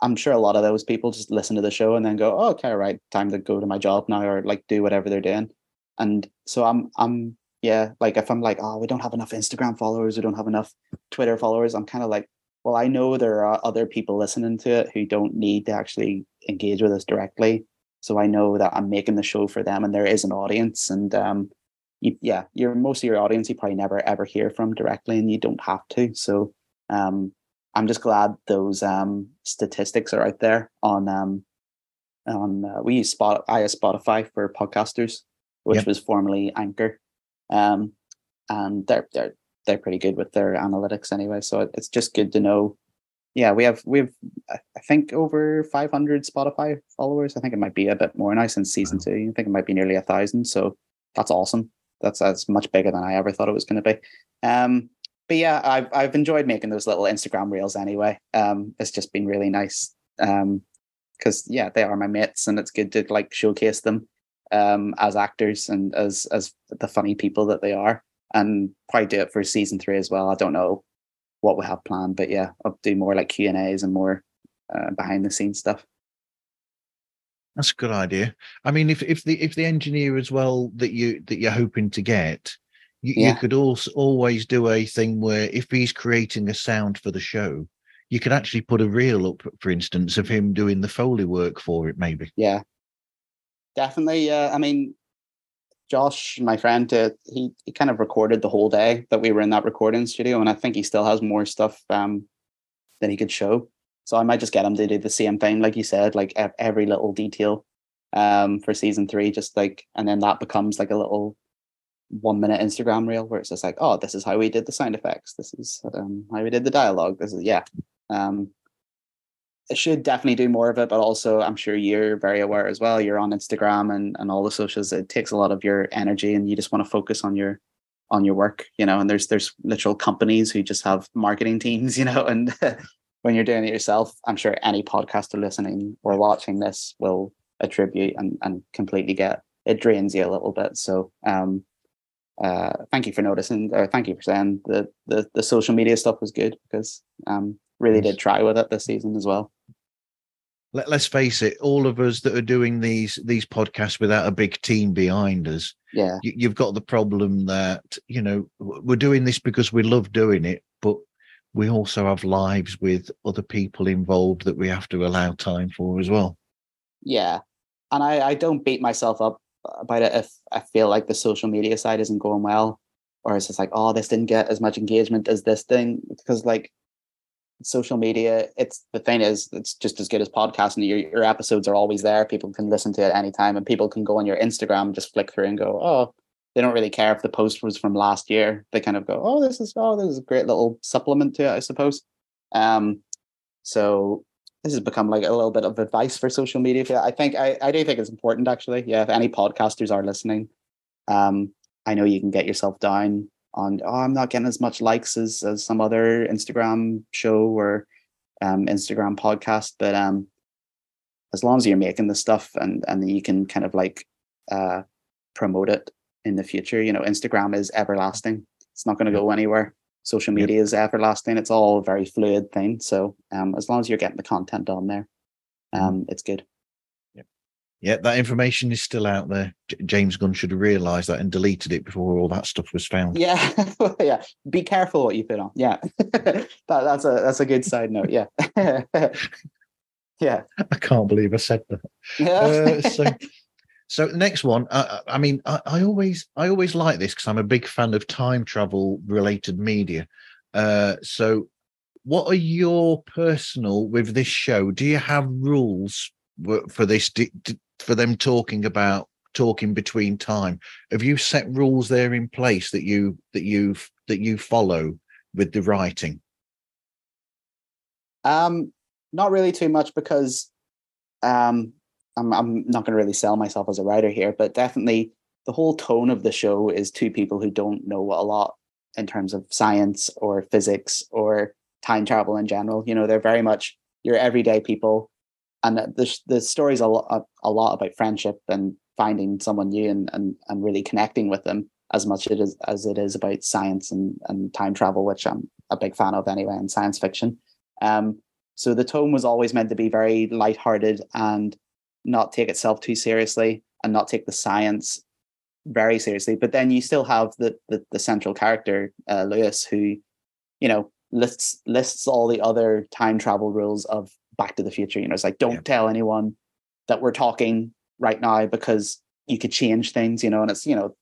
I'm sure a lot of those people just listen to the show and then go, oh, okay, right, time to go to my job now or like do whatever they're doing. And so I'm I'm yeah, like if I'm like, oh, we don't have enough Instagram followers, we don't have enough Twitter followers, I'm kind of like, well, I know there are other people listening to it who don't need to actually engage with us directly. So I know that I'm making the show for them and there is an audience. And um you, yeah, your most of your audience you probably never ever hear from directly and you don't have to. So um I'm just glad those um statistics are out there on um on uh, we use spot I use Spotify for podcasters, which Yep. was formerly Anchor um, and they're they're they're pretty good with their analytics anyway. So it's just good to know. Yeah, we have we have I think over 500 Spotify followers. I think it might be a bit more now since season two. I think it might be nearly a thousand. So that's awesome. That's that's much bigger than I ever thought it was going to be. Um, but yeah, I've I've enjoyed making those little Instagram reels anyway. Um, it's just been really nice. Um, because yeah, they are my mates, and it's good to like showcase them um as actors and as as the funny people that they are, and probably do it for season three as well. I don't know what we have planned, but yeah, I'll do more like Q and A's and more uh, behind the scenes stuff. That's a good idea. I mean, if if the if the engineer as well that you that you're hoping to get, you, Yeah. you could also always do a thing where if he's creating a sound for the show, you could actually put a reel up, for instance, of him doing the foley work for it. Maybe. Yeah, definitely. Uh, I mean, Josh, my friend, uh, he he kind of recorded the whole day that we were in that recording studio, and I think he still has more stuff um that he could show. So I might just get him to do the same thing, like you said, like every little detail um for season three, just like, and then that becomes like a little one minute Instagram reel where it's just like, oh, this is how we did the sound effects. This is um, how we did the dialogue. This is yeah. Um, it should definitely do more of it, but also I'm sure you're very aware as well. You're on Instagram and, and all the socials. It takes a lot of your energy and you just want to focus on your on your work, you know, and there's there's literal companies who just have marketing teams, you know, and when you're doing it yourself, I'm sure any podcaster listening or watching this will attribute and, and completely get it drains you a little bit. So um uh thank you for noticing or thank you for saying the the, the social media stuff was good because um really did try with it this season as well. Let, let's face it, all of us that are doing these these podcasts without a big team behind us, Yeah. you, you've got the problem that you know we're doing this because we love doing it, but we also have lives with other people involved that we have to allow time for as well. Yeah. And I, I don't beat myself up about it if I feel like the social media side isn't going well. Or it's just like, oh, this didn't get as much engagement as this thing. Because like social media, it's the thing is it's just as good as podcasting. Your your episodes are always there. People can listen to it at any time and people can go on your Instagram and just flick through and go, oh, they don't really care if the post was from last year. They kind of go, oh, this is oh, this is a great little supplement to it, I suppose. Um so this has become like a little bit of advice for social media. I think I, I do think it's important actually. Yeah, if any podcasters are listening, um, I know you can get yourself down on oh, I'm not getting as much likes as as some other Instagram show or um Instagram podcast, but um as long as you're making the stuff and and you can kind of like uh promote it in the future, you know, Instagram is everlasting. It's not going to go anywhere social Yep. media is everlasting. It's all a very fluid thing. So um, as long as you're getting the content on there, um, it's good. Yeah, that information is still out there. J- James Gunn should have realised that and deleted it before all that stuff was found. Yeah, yeah. Be careful what you put on. Yeah, that, that's a that's a good side note. Yeah, yeah, I can't believe I said that. yeah. Uh, so, so the next one. I, I mean, I, I always, I always like this because I'm a big fan of time travel related media. Uh, so, what are your personal with this show? Do you have rules for this? d- d- For them talking about talking between time? Have you set rules there in place that you that you that you follow with the writing? Um, not really too much because um, I'm I'm not going to really sell myself as a writer here, but definitely the whole tone of the show is two people who don't know a lot in terms of science or physics or time travel in general. You know, they're very much your everyday people, and the the story's a lot a lot about friendship and finding someone new and and and really connecting with them as much it is as it is about science and and time travel, which I'm a big fan of anyway, and science fiction. Um, so the tone was always meant to be very lighthearted and not take itself too seriously and not take the science very seriously. But then you still have the the, the central character, uh, Lewis, who, you know, lists lists all the other time travel rules of Back to the Future. You know, it's like don't Yeah. tell anyone that we're talking right now because you could change things. You know, and it's you know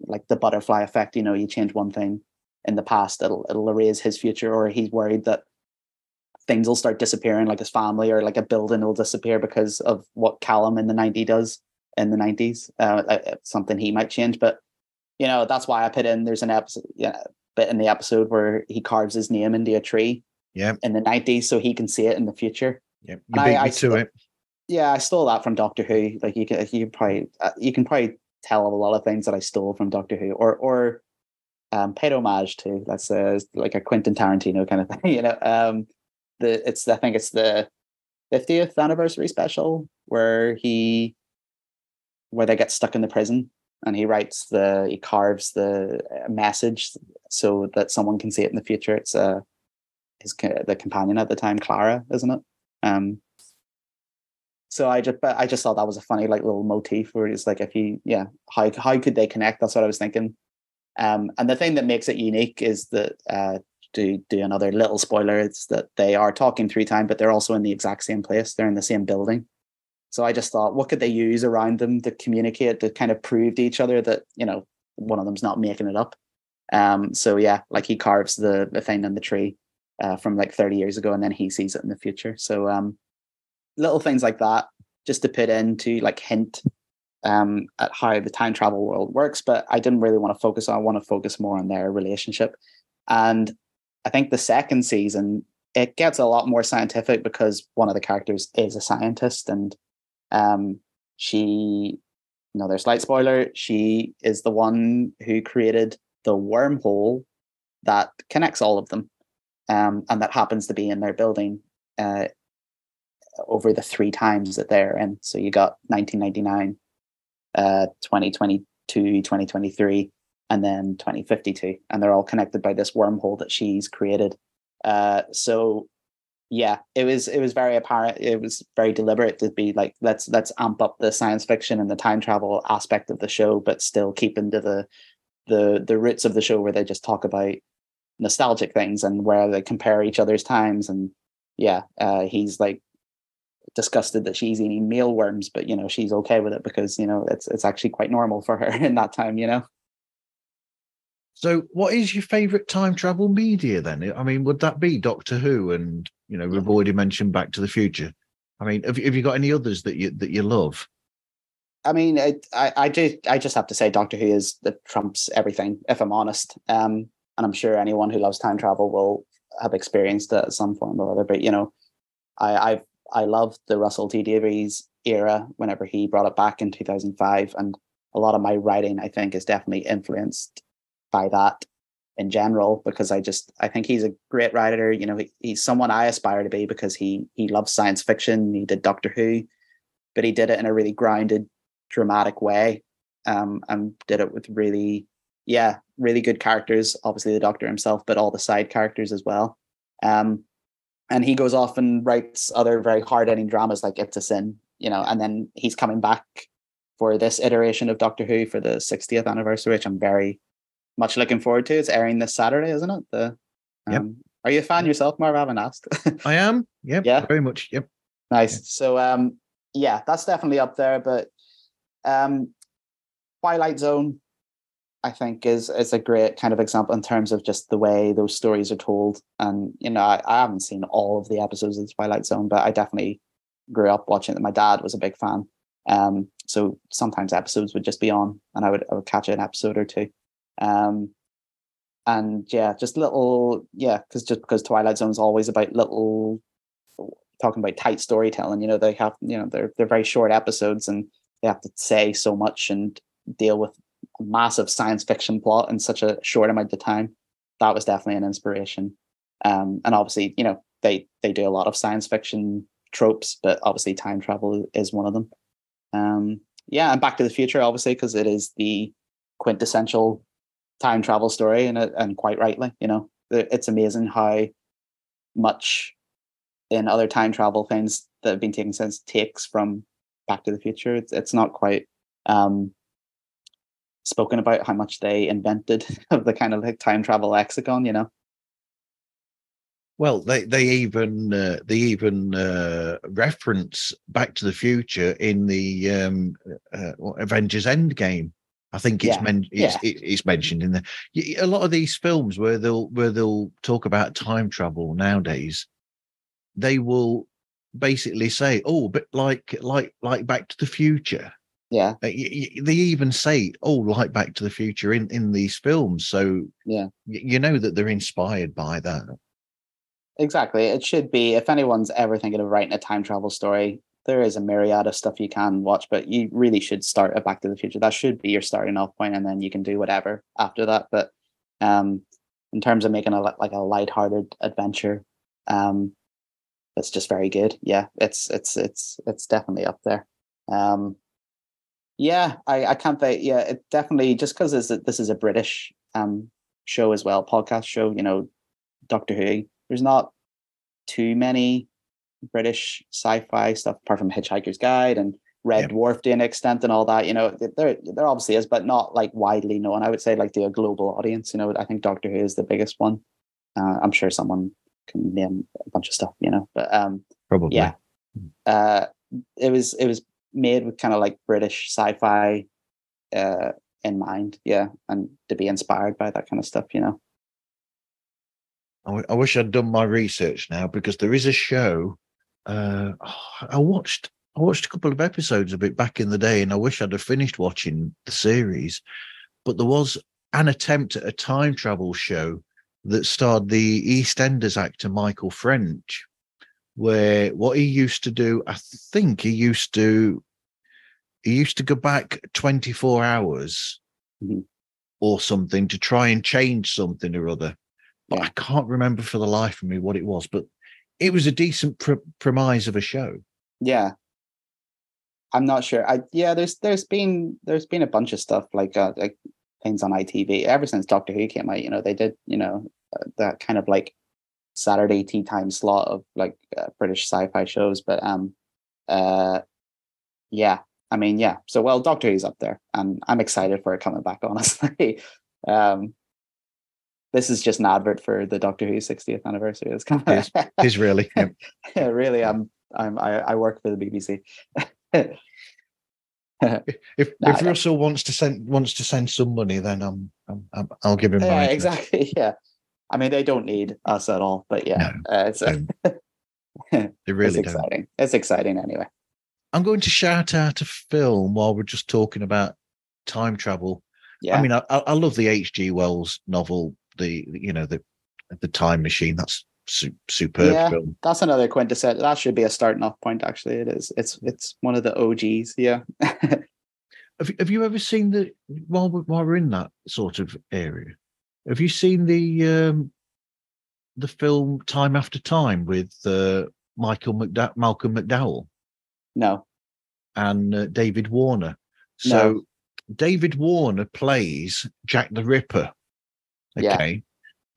like the butterfly effect. You know, you change one thing in the past, it'll it'll erase his future, or he's worried that things will start disappearing, like his family or like a building will disappear because of what Callum in the 90 does in the 90s. Uh, uh, something he might change, but you know that's why I put in. There's an episode, yeah, bit in the episode where he carves his name into a tree Yeah, in the 90s so he can see it in the future. yeah. You And I- beat I to still- it. Yeah, I stole that from Doctor Who. Like you can, you can probably, uh, you can probably tell a lot of things that I stole from Doctor Who, or or um, paid homage to. That's uh, like a Quentin Tarantino kind of thing, you know. Um, the it's I think it's the 50th anniversary special where he where they get stuck in the prison and he writes the he carves the uh, message so that someone can see it in the future. It's uh his the companion at the time, Clara, isn't it? Um, so I just but I just thought that was a funny like little motif where it's like if you yeah how how could they connect? That's what I was thinking. Um, and the thing that makes it unique is that uh, to do another little spoiler, it's that they are talking through time, but they're also in the exact same place. They're in the same building. So I just thought, what could they use around them to communicate to kind of prove to each other that you know one of them's not making it up. Um, so yeah, like he carves the the thing in the tree uh, from like 30 years ago, and then he sees it in the future. So um, little things like that, just to put in to like hint um, at how the time travel world works. But I didn't really want to focus on. I want to focus more on their relationship, and I think the second season it gets a lot more scientific because one of the characters is a scientist and um, she there's slight spoiler she is the one who created the wormhole that connects all of them um, and that happens to be in their building uh, over the three times that they're in. So you got 1999 uh, 2022 2023 and then 2052 and they're all connected by this wormhole that she's created. Uh, so yeah it was it was very apparent it was very deliberate to be like let's let's amp up the science fiction and the time travel aspect of the show but still keep into the the the roots of the show where they just talk about nostalgic things and where they compare each other's times and yeah uh, he's like disgusted that she's eating mealworms but you know she's okay with it because you know it's it's actually quite normal for her in that time you know so, what is your favourite time travel media then? I mean, would that be Doctor Who and you know we've already mentioned Back to the Future? I mean, have, have you got any others that you that you love? I mean, it, I I do I just have to say Doctor Who is the trumps everything. If I'm honest, um, and I'm sure anyone who loves time travel will have experienced it at some form or other. But you know, I I I love the Russell T Davies era whenever he brought it back in 2005, and a lot of my writing I think is definitely influenced by that in general because I just I think he's a great writer. You know, he, he's someone I aspire to be because he he loves science fiction. He did Doctor Who, but he did it in a really grounded, dramatic way, um, and did it with really, yeah, really good characters. Obviously, the Doctor himself, but all the side characters as well. Um, and he goes off and writes other very hard-hitting dramas like It's a Sin, you know, and then he's coming back for this iteration of Doctor Who for the 60th anniversary, which I'm very much looking forward to. It's airing this Saturday, isn't it? The um, yep. Are you a fan yourself, Marv? I haven't asked. I am. Yep. Yeah. Very much. Yep. Nice. So um, yeah, that's definitely up there. But um, Twilight Zone, I think, is is a great kind of example in terms of just the way those stories are told. And you know, I, I haven't seen all of the episodes of the Twilight Zone, but I definitely grew up watching it. My dad was a big fan. Um, so sometimes episodes would just be on, and I would I would catch an episode or two. Um, and yeah, just little, yeah, because just because Twilight Zone is always about little, talking about tight storytelling. You know, they have, you know, they're they're very short episodes, and they have to say so much and deal with massive science fiction plot in such a short amount of time. That was definitely an inspiration. Um, and obviously, you know, they they do a lot of science fiction tropes, but obviously, time travel is one of them. Um, yeah, and Back to the Future, obviously, because it is the quintessential time travel story and and quite rightly you know it's amazing how much in other time travel things that have been taken since takes from back to the future it's, it's not quite um spoken about how much they invented of the kind of like time travel lexicon you know well, they they even uh, they even uh, reference Back to the Future in the um, uh, Avengers Endgame. I think it's, yeah. men- it's, yeah. it's mentioned in there. A lot of these films where they'll where they'll talk about time travel nowadays, they will basically say, "Oh, but like like like Back to the Future." Yeah, uh, they even say, "Oh, like Back to the Future" in in these films. So yeah, you know that they're inspired by that. Exactly. It should be. If anyone's ever thinking of writing a time travel story, there is a myriad of stuff you can watch, but you really should start a Back to the Future. That should be your starting off point, and then you can do whatever after that. But Um, in terms of making a like a light-hearted adventure, um, it's just very good. Yeah, it's it's it's it's definitely up there. Um, yeah, I I can't say yeah, it definitely just because this this is a British um show as well, podcast show. You know, Doctor Who. There's not too many British sci-fi stuff apart from Hitchhiker's Guide and Red Yep. Dwarf to an extent and all that. You know, th- there there obviously is, but not like widely known. I would say like to a global audience. You know, I think Doctor Who is the biggest one. Uh, I'm sure someone can name a bunch of stuff. You know, but um, Probably. yeah, uh, it was it was made with kind of like British sci-fi uh, in mind. Yeah, and to be inspired by that kind of stuff. You know. I, wish I'd done my research now because there is a show. Uh, I watched I watched a couple of episodes of it back in the day, and I wish I'd have finished watching the series. But there was an attempt at a time travel show that starred the EastEnders actor Michael French, where what he used to do, I think he used to he used to go back 24 hours Mhm. or something to try and change something or other but I can't remember for the life of me what it was. But it was a decent pre- premise of a show. Yeah. I'm not sure. I yeah, there's there's been there's been a bunch of stuff like uh, like things on ITV ever since Doctor Who came out. You know, they did you know uh, that kind of like Saturday tea time slot of like uh, British sci-fi shows. But um, uh, yeah, I mean, yeah. So well, Doctor Who's up there, and I'm excited for it coming back. Honestly, um, this is just an advert for the Doctor Who 60th anniversary. It's kind of is really. yeah. yeah, really. I'm I'm I, I work for the BBC. If Nah, if. Russell wants to send wants to send some money, then I'm, I'm, I'm I'll give him yeah, exactly. Yeah. I mean, they don't need us at all, but yeah, uh, it's, it's really don't. exciting. It's exciting anyway. I'm going to shout out a film while we're just talking about time travel. Yeah. I mean, I, I love the H.G. Wells novel, the you know the the Time Machine. That's su- superb Yeah. film. that's another quintessential. That should be a starting off point. Actually, it is. It's it's one of the OGs. Yeah. Have, you- have you ever seen the while we're, while we're in that sort of area? Have you seen the um, the film Time After Time with uh, Michael McDowell, Malcolm McDowell no. And uh, David Warner? So David Warner plays Jack the Ripper. Yeah. Okay.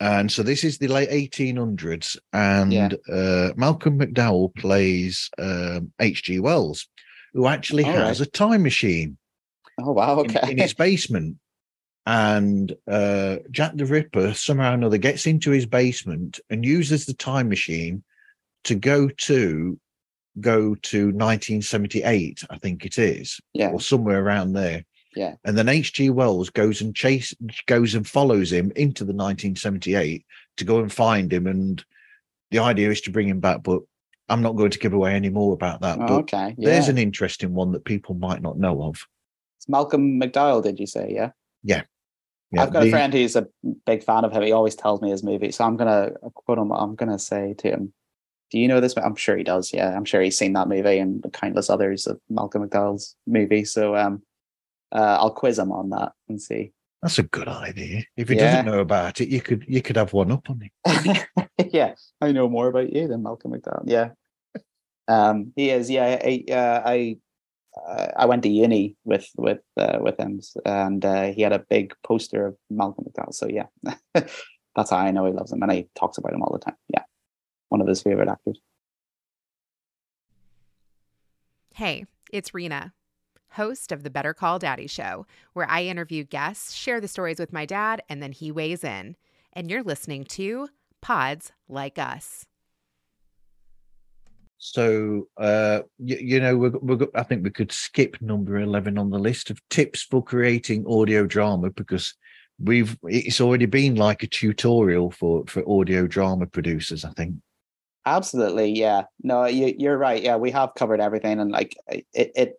And so this is the late 1800s, and Yeah. uh, Malcolm McDowell plays um, H.G. Wells, who actually All has a time machine Oh wow. in- Okay. in, his basement. And uh, Jack the Ripper somehow or another gets into his basement and uses the time machine to go to go to 1978, I think it is, yeah. or somewhere around there. Yeah. And then H.G. Wells goes and chase goes and follows him into the 1978 to go and find him. And the idea is to bring him back, but I'm not going to give away any more about that. Oh, but okay. Yeah. there's an interesting one that people might not know of. It's Malcolm McDowell. Did you say? Yeah. Yeah, I've got the- a friend who's a big fan of him. He always tells me his movie, so I'm gonna quote him. I'm gonna say to him, "Do you know this?" I'm sure he does. Yeah, I'm sure he's seen that movie and countless others of Malcolm McDowell's movie. So, um, uh, I'll quiz him on that and see. That's a good idea. If he Yeah. doesn't know about it, you could you could have one up on him. yeah, I know more about you than Malcolm McDowell. Yeah, um, he is. Yeah, I uh, I uh, I went to uni with with uh, with him, and uh, he had a big poster of Malcolm McDowell. So yeah, that's how I know he loves him, and he talks about him all the time. Yeah, one of his favorite actors. Hey, it's Rena, host of the Better Call Daddy Show, where I interview guests, share the stories with my dad, and then he weighs in. And you're listening to Pods Like Us. So uh, you, you know, we're, we're, I think we could skip number eleven on the list of tips for creating audio drama because we've it's already been like a tutorial for for audio drama producers. I think. Absolutely, yeah. No, you, you're right. Yeah, we have covered everything, and like it, it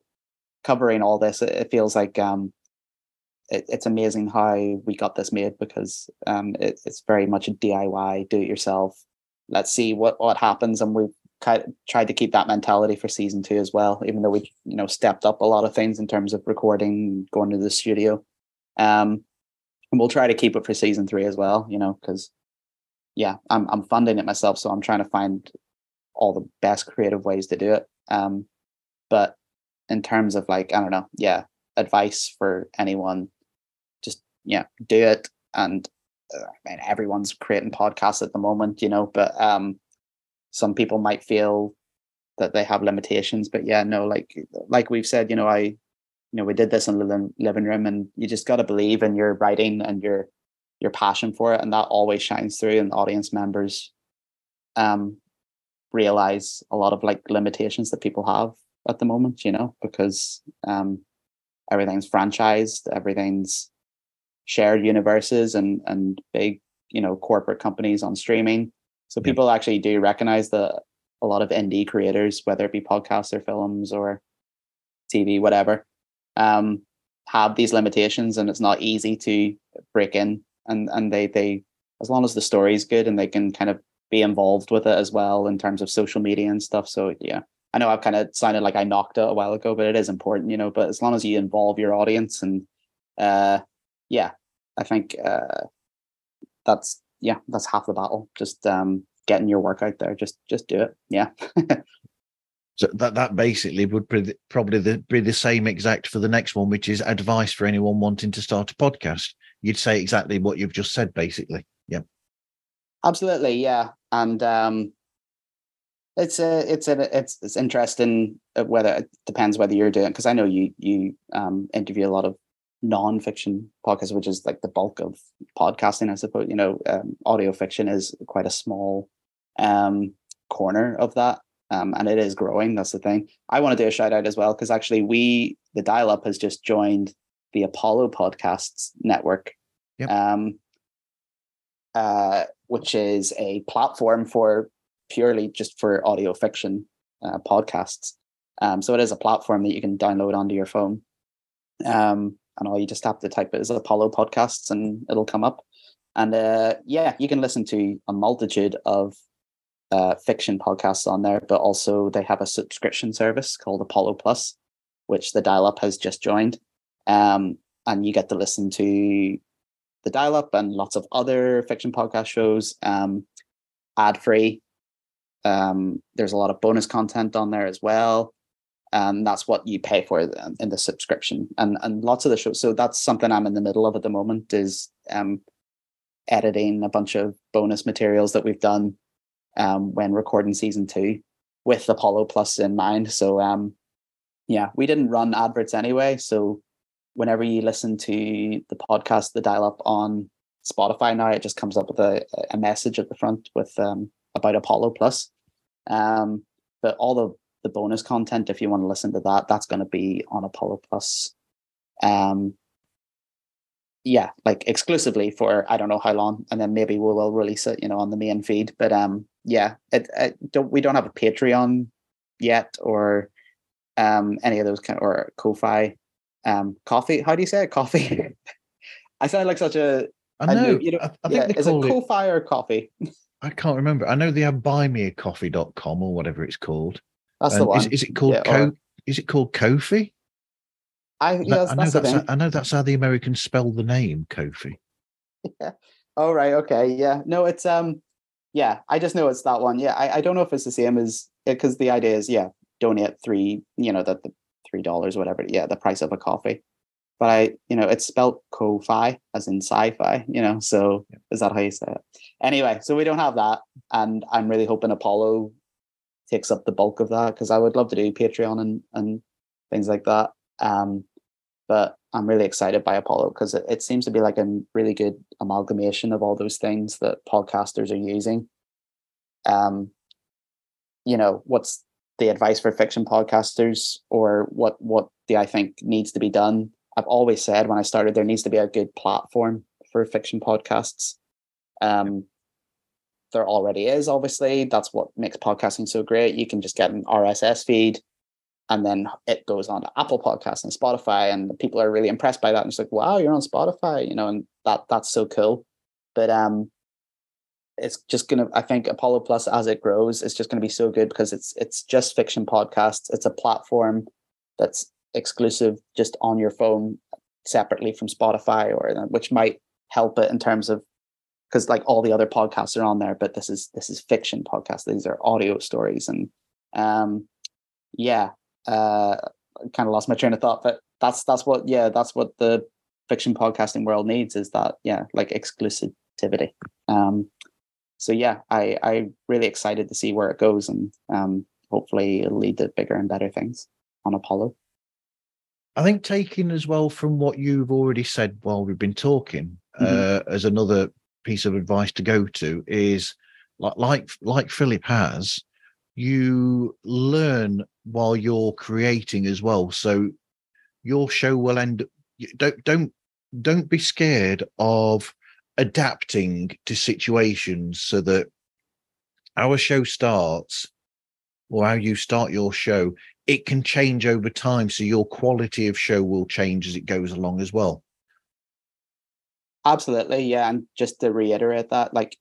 covering all this, it, it feels like um, it, it's amazing how we got this made because um, it, it's very much a DIY, do it yourself. Let's see what what happens, and we've kind of tried to keep that mentality for season two as well. Even though we, you know, stepped up a lot of things in terms of recording, going to the studio. Um, and we'll try to keep it for season three as well. You know, because yeah, I'm I'm funding it myself, so I'm trying to find all the best creative ways to do it. Um, but in terms of like I don't know, yeah, advice for anyone, just yeah, do it. And uh, I mean, everyone's creating podcasts at the moment, you know, but um, some people might feel that they have limitations. But yeah, no, like like we've said, you know, I you know we did this in the living room, and you just got to believe in your writing and your your passion for it, and that always shines through. And audience members um realize a lot of like limitations that people have at the moment, you know, because um everything's franchised, everything's shared universes and and big, you know, corporate companies on streaming. So people actually do recognize that a lot of indie creators, whether it be podcasts or films or TV, whatever, um, have these limitations, and it's not easy to break in. And and they they as long as the story is good and they can kind of be involved with it as well in terms of social media and stuff. So yeah, I know I've kind of sounded like I knocked it a while ago, but it is important, you know. But as long as you involve your audience and uh, yeah, I think uh, that's yeah, that's half the battle. Just um, getting your work out there. Just just do it. Yeah. so that that basically would be probably the, be the same exact for the next one, which is advice for anyone wanting to start a podcast. You'd say exactly what you've just said, basically. Yeah. Absolutely, yeah, and um, it's a it's a it's it's interesting uh, whether it depends whether you're doing because I know you you um, interview a lot of non-fiction podcasts, which is like the bulk of podcasting, I suppose. You know, um, audio fiction is quite a small um, corner of that. Um, and it is growing. That's the thing. I want to do a shout out as well because actually, we the Dial Up has just joined the Apollo Podcasts network, yep. um, uh, which is a platform for purely just for audio fiction uh, podcasts. Um, so it is a platform that you can download onto your phone. Um, and all you just have to type it as Apollo Podcasts and it'll come up. And uh, yeah, you can listen to a multitude of uh, fiction podcasts on there, but also they have a subscription service called Apollo Plus, which the dial up has just joined. Um, and you get to listen to the dial up and lots of other fiction podcast shows um, ad free. Um, there's a lot of bonus content on there as well. And that's what you pay for in the subscription and and lots of the shows so that's something i'm in the middle of at the moment is um editing a bunch of bonus materials that we've done um, when recording season two with Apollo Plus in mind. So um, yeah, we didn't run adverts anyway. So whenever you listen to the podcast, the dial up on Spotify now, it just comes up with a, a message at the front with um, about Apollo Plus. Um, but all the the bonus content, if you want to listen to that, that's going to be on Apollo Plus. Um, yeah, like exclusively for I don't know how long, and then maybe we will release it, you know, on the main feed. But um, yeah, it, it don't we don't have a Patreon yet or um any of those kind or Ko-fi um coffee. How do you say it? Coffee. I sound like such a. I know. you know, I, I think yeah, is it Ko-fi or coffee? I can't remember. I know they have buymeacoffee.com or whatever it's called. That's the one. Is, is, it called yeah, Co? Or... Is it called Kofi? I, I know that's, how, I know that's how the Americans spell the name Kofi. Yeah. Oh right. Okay. Yeah. No, it's um. Yeah, I just know it's that one. Yeah, I, I don't know if it's the same as because the idea is yeah, donate three. You know that the three dollars whatever. Yeah, the price of a coffee. But I, you know, it's spelled ko-fi as in sci-fi. You know, so yeah. is that how you say it? Anyway, so we don't have that, and I'm really hoping Apollo takes up the bulk of that because I would love to do Patreon and and things like that. Um, but I'm really excited by Apollo because it, it seems to be like a really good amalgamation of all those things that podcasters are using. Um, you know, what's the advice for fiction podcasters, or what what do I think needs to be done? I've always said when I started, there needs to be a good platform for fiction podcasts. Um, there already is, obviously. That's what makes podcasting so great. You can just get an RSS feed and then it goes on to Apple Podcasts and Spotify, and people are really impressed by that. And it's like, wow, you're on Spotify, you know, and that that's so cool. But um, it's just gonna. I think Apollo Plus, as it grows, is just gonna be so good because it's it's just fiction podcasts. It's a platform that's exclusive, just on your phone, separately from Spotify, or which might help it in terms of because like all the other podcasts are on there, but this is this is fiction podcast. These are audio stories, and um, yeah, uh, kind of lost my train of thought, but that's that's what yeah, that's what the fiction podcasting world needs is that yeah, like exclusivity. Um, so yeah, I I really excited to see where it goes, and um, hopefully it'll lead to bigger and better things on Apollo. I think taking as well from what you've already said while we've been talking, Mhm. uh, as another piece of advice to go to is like like like Philip has, you learn while you're creating as well. So your show will end. Don't don't don't be scared of adapting to situations so that our show starts or how you start your show it can change over time so your quality of show will change as it goes along as well Absolutely, yeah. And just to reiterate that, like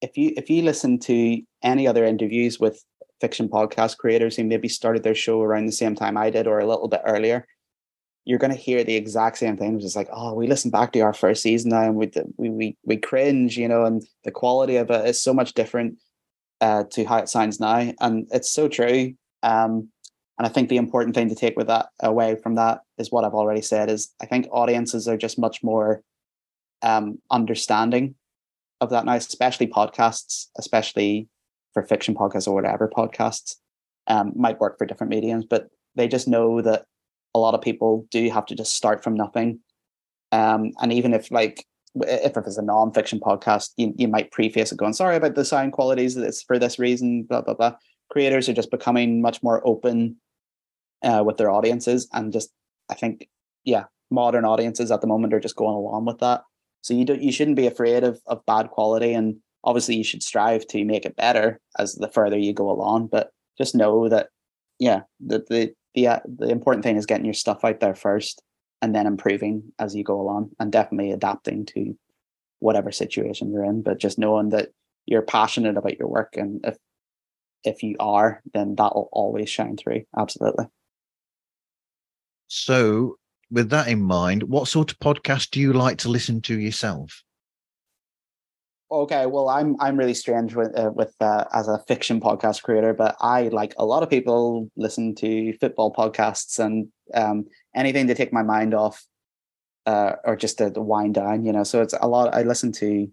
if you if you listen to any other interviews with fiction podcast creators who maybe started their show around the same time I did or a little bit earlier, you're going to hear the exact same thing. It's like, oh, we listen back to our first season now and we we we, we cringe, you know, and the quality of it is so much different uh, to how it sounds now, and it's so true. Um, and I think the important thing to take with that away from that is what I've already said is I think audiences are just much more um, understanding of that now, especially podcasts, especially for fiction podcasts or whatever podcasts, um, might work for different mediums, but they just know that a lot of people do have to just start from nothing. Um, and even if like if it's a non-fiction podcast, you, you might preface it going, sorry about the sound qualities, it's for this reason, blah blah blah. Creators are just becoming much more open uh, with their audiences, and just I think, yeah, modern audiences at the moment are just going along with that. So you don't you shouldn't be afraid of of bad quality, and obviously you should strive to make it better as the further you go along. But just know that, yeah, the the the uh, the important thing is getting your stuff out there first, and then improving as you go along, and definitely adapting to whatever situation you're in. But just knowing that you're passionate about your work, and if if you are, then that will always shine through. Absolutely. so with that in mind what sort of podcast do you like to listen to yourself Okay, well, I'm I'm really strange with uh, with uh, as a fiction podcast creator, but I like a lot of people listen to football podcasts and um, anything to take my mind off, uh, or just to, to wind down. You know, so it's a lot. I listen to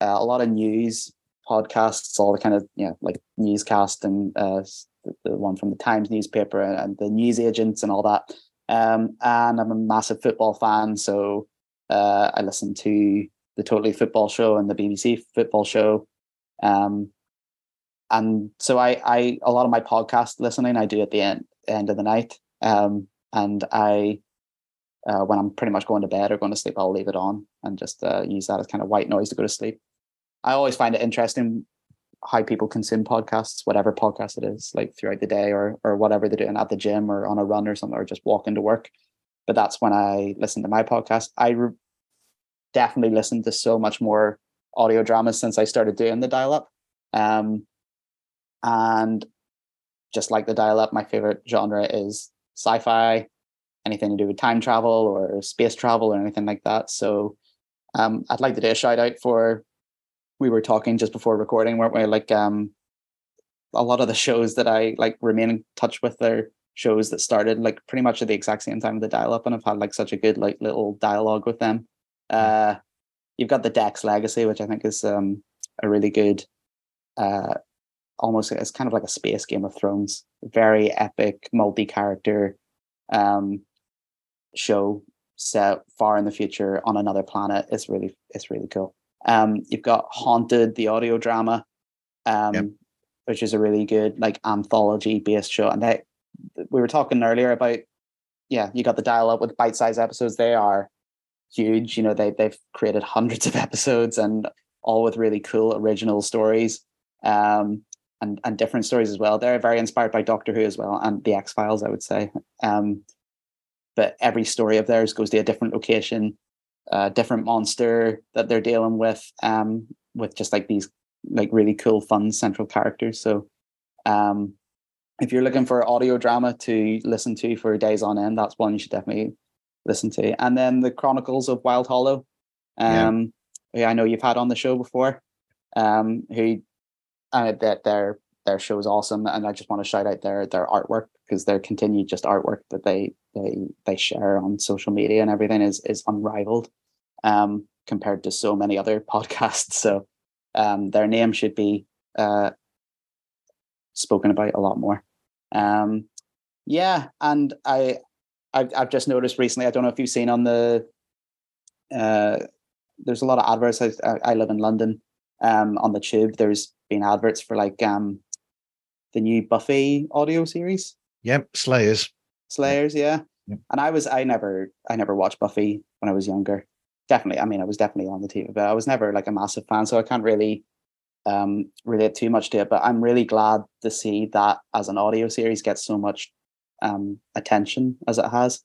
uh, a lot of news podcasts, all the kind of you know like newscast and uh, the, the one from the Times newspaper and, and the news agents and all that. Um, and I'm a massive football fan, so uh, I listen to the Totally Football Show and the BBC Football Show. Um, and so I, I, a lot of my podcast listening I do at the end, end of the night. Um, and I, uh, when I'm pretty much going to bed or going to sleep, I'll leave it on and just uh, use that as kind of white noise to go to sleep. I always find it interesting how people consume podcasts, whatever podcast it is, like throughout the day or or whatever they're doing at the gym or on a run or something, or just walking to work. But that's when I listen to my podcast. I re- definitely listened to so much more audio dramas since I started doing the dial up. Um, and just like the dial up, my favorite genre is sci fi, anything to do with time travel or space travel or anything like that. So um, I'd like to do a shout out for, we were talking just before recording, weren't we? Like um, a lot of the shows that I like remain in touch with are shows that started like pretty much at the exact same time of the dial up and I've had like such a good like little dialogue with them. Uh, you've got the Dex Legacy, which I think is um, a really good, uh, almost it's kind of like a space Game of Thrones, very epic, multi-character um, show set far in the future on another planet. It's really it's really cool. Um, you've got Haunted, the audio drama, um, Yep. which is a really good like anthology based show. And they we were talking earlier about yeah, you got the dial up with bite sized episodes. They are huge. You know, they they've created hundreds of episodes and all with really cool original stories. Um and, and different stories as well. They're very inspired by Doctor Who as well and the X Files, I would say. Um, but every story of theirs goes to a different location, a different monster that they're dealing with, um, with just like these like really cool, fun central characters. So, um, if you're looking for audio drama to listen to for days on end, that's one you should definitely listen to. And then the Chronicles of Wild Hollow. Yeah. um, who I know you've had on the show before, um, who uh, that their their show is awesome, and I just want to shout out their their artwork because their continued just artwork that they they they share on social media and everything is is unrivaled, um, compared to so many other podcasts. So, um, their name should be uh spoken about a lot more. Um, yeah, and I I've I've just noticed recently. I don't know if you've seen on the uh, there's a lot of adverts. I, I live in London. Um, on the tube, there's been adverts for like um the new Buffy audio series, Yep, Slayers. Slayers. Yeah, Yep. and I was I never I never watched Buffy when I was younger. Definitely, I mean, I was definitely on the TV, but I was never like a massive fan, so I can't really um relate too much to it. But I'm really glad to see that as an audio series gets so much um attention as it has.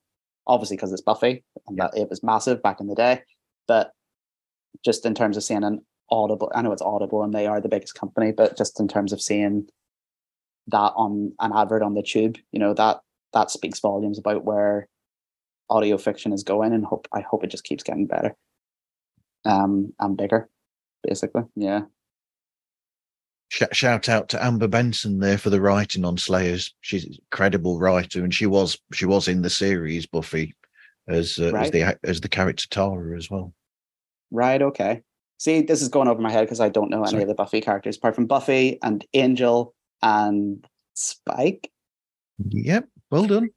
Obviously, because it's Buffy, and Yeah. that it was massive back in the day. But just in terms of seeing an audible, I know it's audible and they are the biggest company, but just in terms of seeing that on an advert on the tube, you know that that speaks volumes about where audio fiction is going, and hope I hope it just keeps getting better, um, and bigger, basically. Yeah. Sh- shout out to Amber Benson there for the writing on Slayers. She's an incredible writer, and she was she was in the series Buffy as uh, as the as the character Tara as well. Right. Okay. See, this is going over my head because I don't know any Sorry. of the Buffy characters apart from Buffy and Angel and Spike. Yep, well done.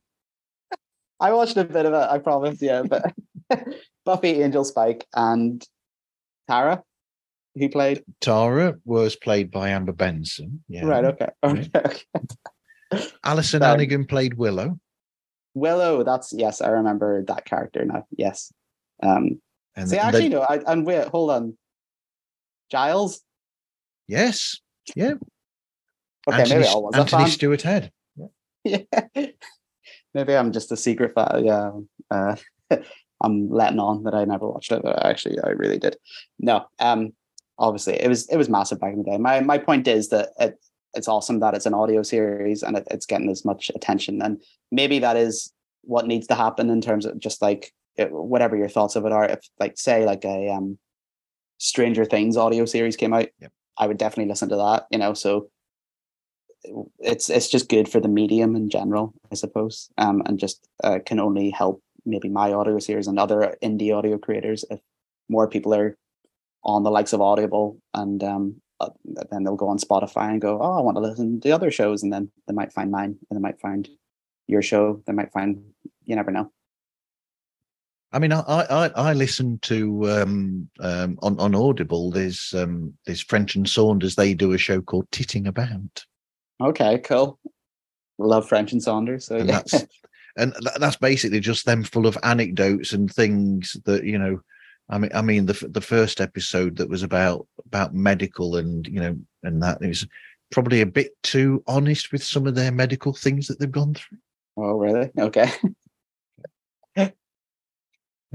I watched a bit of it. I promise. Yeah, but Buffy, Angel, Spike, and Tara, who played. Tara was played by Amber Benson. Yeah. Right. Okay. Yeah. Okay. okay. Alison Um, Hannigan played Willow. Willow. That's yes. I remember that character now. Yes. Um. And see, they- actually, no. I and wait. Hold on. Giles. yes, yeah. Okay, Anthony, maybe I was a Anthony. Stewart Head. yeah. Maybe I'm just a secret fan. Yeah. Uh, I'm letting on that I never watched it, but actually I really did. No. Um. Obviously, it was it was massive back in the day. My my point is that it it's awesome that it's an audio series and it, it's getting as much attention, and maybe that is what needs to happen in terms of just like it, whatever your thoughts of it are. If like say like a um Stranger Things audio series came out, Yep. I would definitely listen to that. You know, so it's it's just good for the medium in general, I suppose, um, and just uh, can only help maybe my audio series and other indie audio creators if more people are on the likes of Audible, and um, uh, then they'll go on Spotify and go, oh, I want to listen to the other shows, and then they might find mine, and they might find your show, they might find you never know. I mean, I I, I listen to um, um, on on Audible. There's um, there's French and Saunders. They do a show called Titting About, Okay, cool. Love French and Saunders, so and yeah. that's and that's basically just them full of anecdotes and things that you know. I mean, I mean the the first episode that was about about medical and you know and that it was probably a bit too honest with some of their medical things that they've gone through. oh, really? Okay.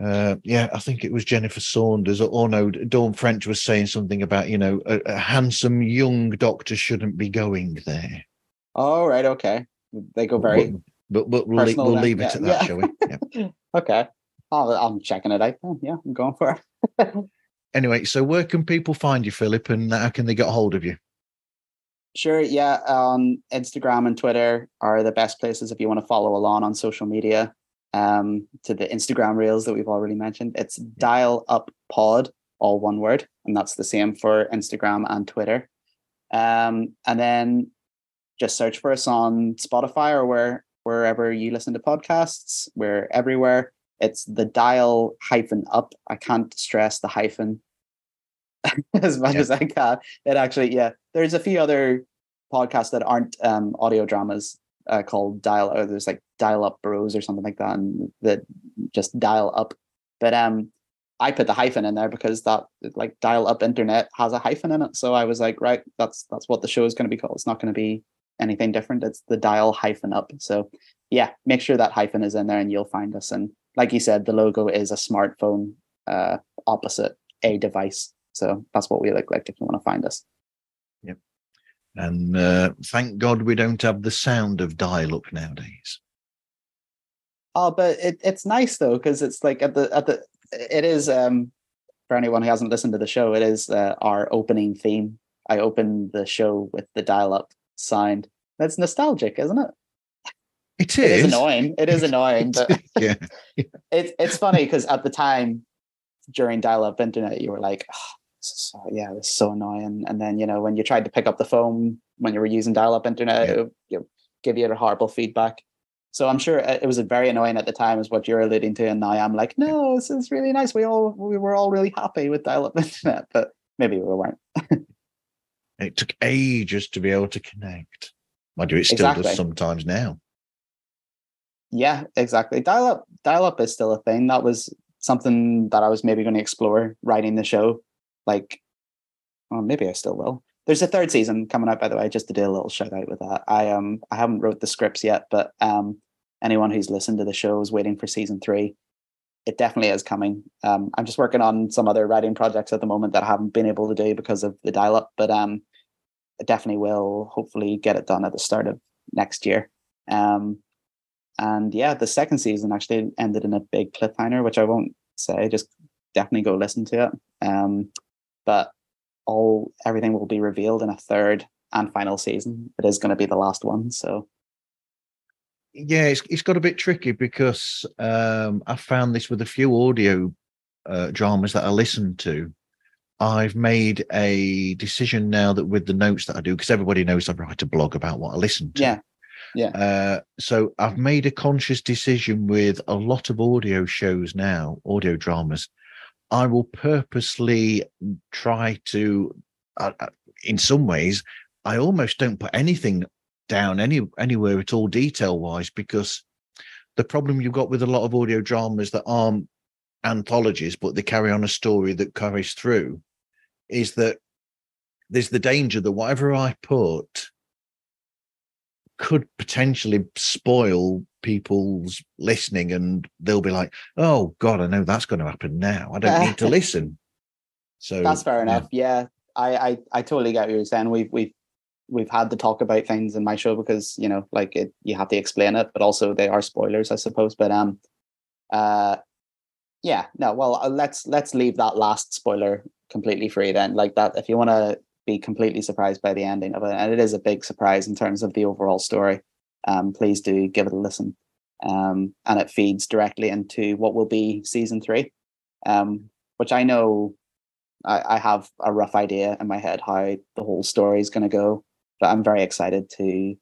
Uh, yeah, I think it was Jennifer Saunders or, no, Dawn French was saying something about you know a, a handsome young doctor shouldn't be going there. All right. Okay. They go very but but we'll, leave, we'll leave it Yeah, at that, yeah. shall we? Yeah. okay. Oh, I'm checking it out. then. Yeah, I'm going for it. Anyway, so where can people find you, Philip, and how can they get a hold of you? Sure. Yeah. Um, Instagram and Twitter are the best places if you want to follow along on social media. Um, to the Instagram reels that we've already mentioned. It's dial up pod, all one word, and that's the same for Instagram and Twitter. Um, and then just search for us on Spotify or where wherever you listen to podcasts. We're everywhere. It's the dial hyphen up. I can't stress the hyphen as much Yeah. as I can. It actually, yeah. There's a few other podcasts that aren't um, audio dramas uh, called Dial. Or there's like Dial Up Bros or something like that, and that just Dial Up. But um, I put the hyphen in there because that like Dial Up Internet has a hyphen in it. So I was like, right, that's that's what the show is going to be called. It's not going to be anything different. It's the Dial hyphen Up. So yeah, make sure that hyphen is in there, and you'll find us. And like you said, the logo is a smartphone uh, opposite a device. So that's what we look like if you want to find us. Yep. And uh, thank God we don't have the sound of dial-up nowadays. Oh, but it, it's nice though because it's like at the at the it is um for anyone who hasn't listened to the show, it is uh, our opening theme. I opened the show with the dial-up sound. That's nostalgic, isn't it? It It is. is annoying. It is annoying, but yeah. it's it's funny because at the time during dial-up internet, you were like, oh, is so, "Yeah, is so annoying." And then you know when you tried to pick up the phone when you were using dial-up internet, Yeah. it would give you a horrible feedback. So I'm sure it it was very annoying at the time, is what you're alluding to. And now I'm like, no, this is really nice. We all we were all really happy with dial-up internet, but maybe we weren't. It took ages to be able to connect. Mind you, it still Exactly. does sometimes now. Yeah, exactly. Dial up dial up is still a thing. That was something that I was maybe going to explore writing the show. Like well, maybe I still will. There's a third season coming out, by the way, just to do a little shout out with that. I um I haven't wrote the scripts yet, but um anyone who's listened to the show is waiting for season three. It definitely is coming. Um I'm just working on some other writing projects at the moment that I haven't been able to do because of the dial up, but um I definitely will hopefully get it done at the start of next year. Um and yeah, the second season actually ended in a big cliffhanger, which I won't say. Just definitely go listen to it. Um, but all everything will be revealed in a third and final season. It is going to be the last one. So Yeah, it's, it's got a bit tricky because um, I found this with a few audio uh, dramas that I listen to. I've made a decision now that with the notes that I do, because everybody knows I write a blog about what I listen to. yeah, yeah, Uh, so I've made a conscious decision with a lot of audio shows now, audio dramas. I will purposely try to, uh, uh, in some ways, I almost don't put anything down any anywhere at all detail wise because the problem you've got with a lot of audio dramas that aren't anthologies but they carry on a story that carries through is that there's the danger that whatever I put could potentially spoil people's listening and they'll be like, oh God, I know that's going to happen now. I don't need to listen. So that's fair enough. Yeah, I, I I totally get what you're saying. We've we've we've had to talk about things in my show because you know like it you have to explain it, but also they are spoilers, I suppose. But um, uh, yeah, no. Well, uh, let's let's leave that last spoiler completely free then. Like that, if you want to be completely surprised by the ending of it, and it is a big surprise in terms of the overall story. Um, please do give it a listen. Um, and it feeds directly into what will be season three, um, which I know I, I have a rough idea in my head how the whole story is going to go, but I'm very excited to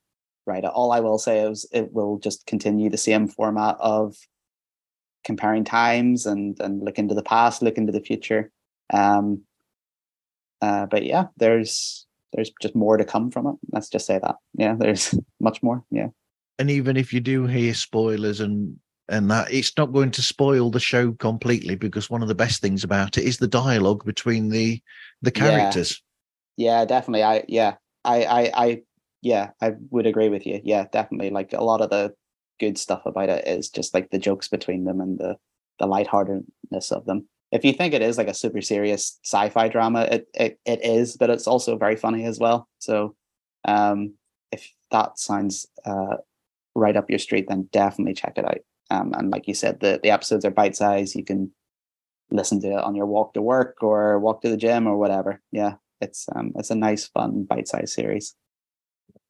write it. All I will say is it will just continue the same format of comparing times and and look into the past, look into the future. Um, uh, but yeah, there's there's just more to come from it. Let's just say that. Yeah, there's much more. Yeah. and even if you do hear spoilers and and that it's not going to spoil the show completely because one of the best things about it is the dialogue between the the Yeah. characters Yeah, definitely. I yeah, I I I yeah, I would agree with you. Yeah, definitely. Like a lot of the good stuff about it is just like the jokes between them and the the lightheartedness of them. If you think it is like a super serious sci-fi drama, it it, it is, but it's also very funny as well. So um if that sounds uh right up your street, then definitely check it out. Um and like you said, the, the episodes are bite sized. You can listen to it on your walk to work or walk to the gym or whatever. Yeah it's um it's a nice fun bite-sized series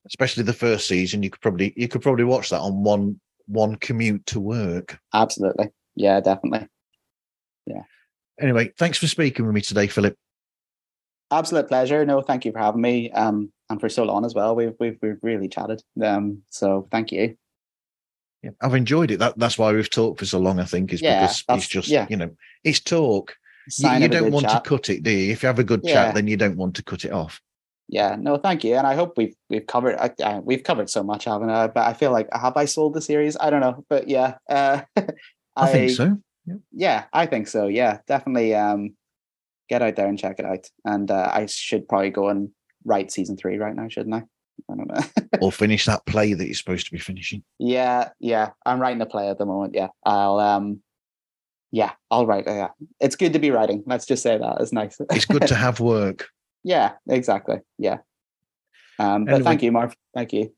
especially the first season you could probably you could probably watch that on one one commute to work absolutely yeah definitely anyway thanks for speaking with me today philip. Absolute pleasure. No thank you for having me um and for so long as well. We've we've, we've really chatted um so thank you. Yeah, i've enjoyed it. That, that's why we've talked for so long i think is Yeah, because it's just yeah. you know it's talk. You, you don't want chat. to cut it do you? If you have a good Yeah. chat then you don't want to cut it off. Yeah no thank you and i hope we've we've covered uh, uh, we've covered so much haven't i? But i feel like have i sold the series? I don't know but yeah uh i, think so yeah i think so yeah definitely um get out there and check it out and uh, i should probably go and write season three right now shouldn't i i don't know or finish that play that you're supposed to be finishing Yeah, yeah. I'm writing a play at the moment. Yeah. I'll um yeah, I'll write. Yeah. It's good to be writing. Let's just say that. It's nice. it's good to have work yeah, exactly. Yeah. Um but Anyway. thank you, Marv. Thank you.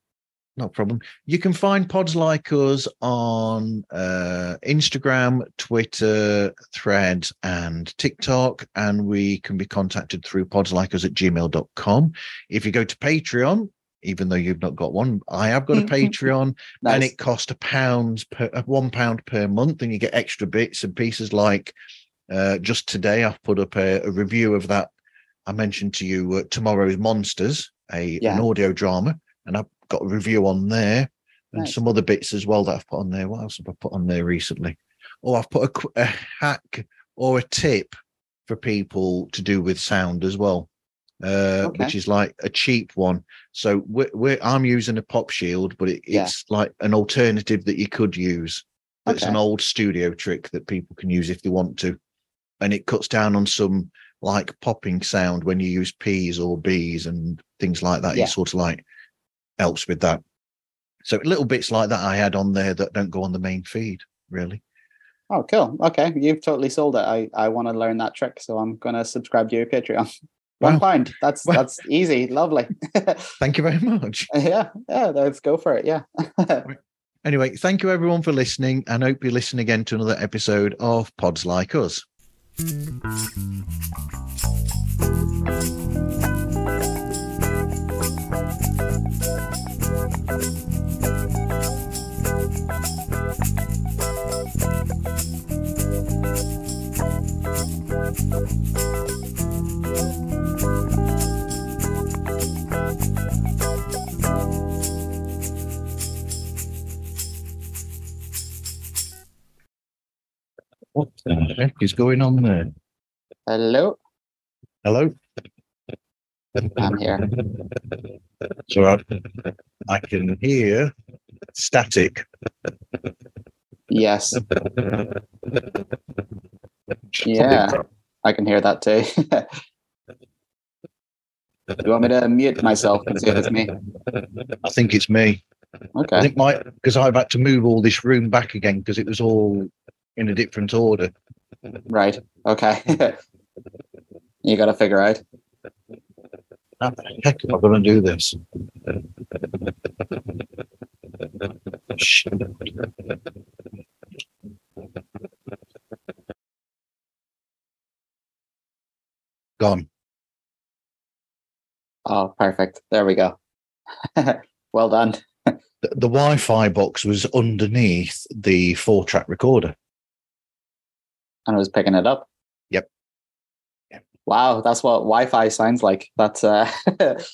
No problem. You can find pods like us on uh, Instagram, Twitter, Threads, and TikTok. And we can be contacted through podslikeus at gmail.com. If you go to Patreon, even though you've not got one, I have got a Patreon Nice. and it costs a pound per uh, one pound per month, and you get extra bits and pieces like uh, just today I've put up a, a review of that I mentioned to you uh, tomorrow's Monsters, a Yeah. an audio drama, and I've got a review on there and some other bits as well that I've put on there. What else have I put on there recently? Oh, I've put a, a hack or a tip for people to do with sound as well, uh, Okay. which is like a cheap one. So we're, we're I'm using a pop shield, but it, Yeah. it's like an alternative that you could use. It's an old studio trick that people can use if they want to, and it cuts down on some like popping sound when you use P's or B's and things like that. Yeah. It sort of like helps with that. So little bits like that I had on there that don't go on the main feed, really. Oh, cool. Okay, you've totally sold it. I, I want to learn that trick, so I'm gonna subscribe to your Patreon. One Wow. pound. That's Well- that's easy. Lovely. Thank you very much. yeah, yeah. Let's go for it. Yeah. Anyway, thank you everyone for listening and hope you listen again to another episode of Pods Like Us. What the heck is going on there? Hello. Hello? I'm here. All right. I can hear static. Yes. Yeah. I can hear that too. Do you want me to mute myself and see if it's me? I think it's me. Okay. I think my because I've had to move all this room back again because it was all in a different order. Right. Okay. you got to figure out. How the heck am I going to do this? Gone. Oh, perfect. There we go. well done. The, the Wi-Fi box was underneath the four-track recorder. And I was picking it up. Wow, that's what Wi-Fi sounds like. That's uh, that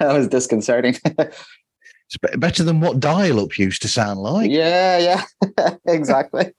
was disconcerting. It's better than what dial-up used to sound like. yeah, yeah, exactly.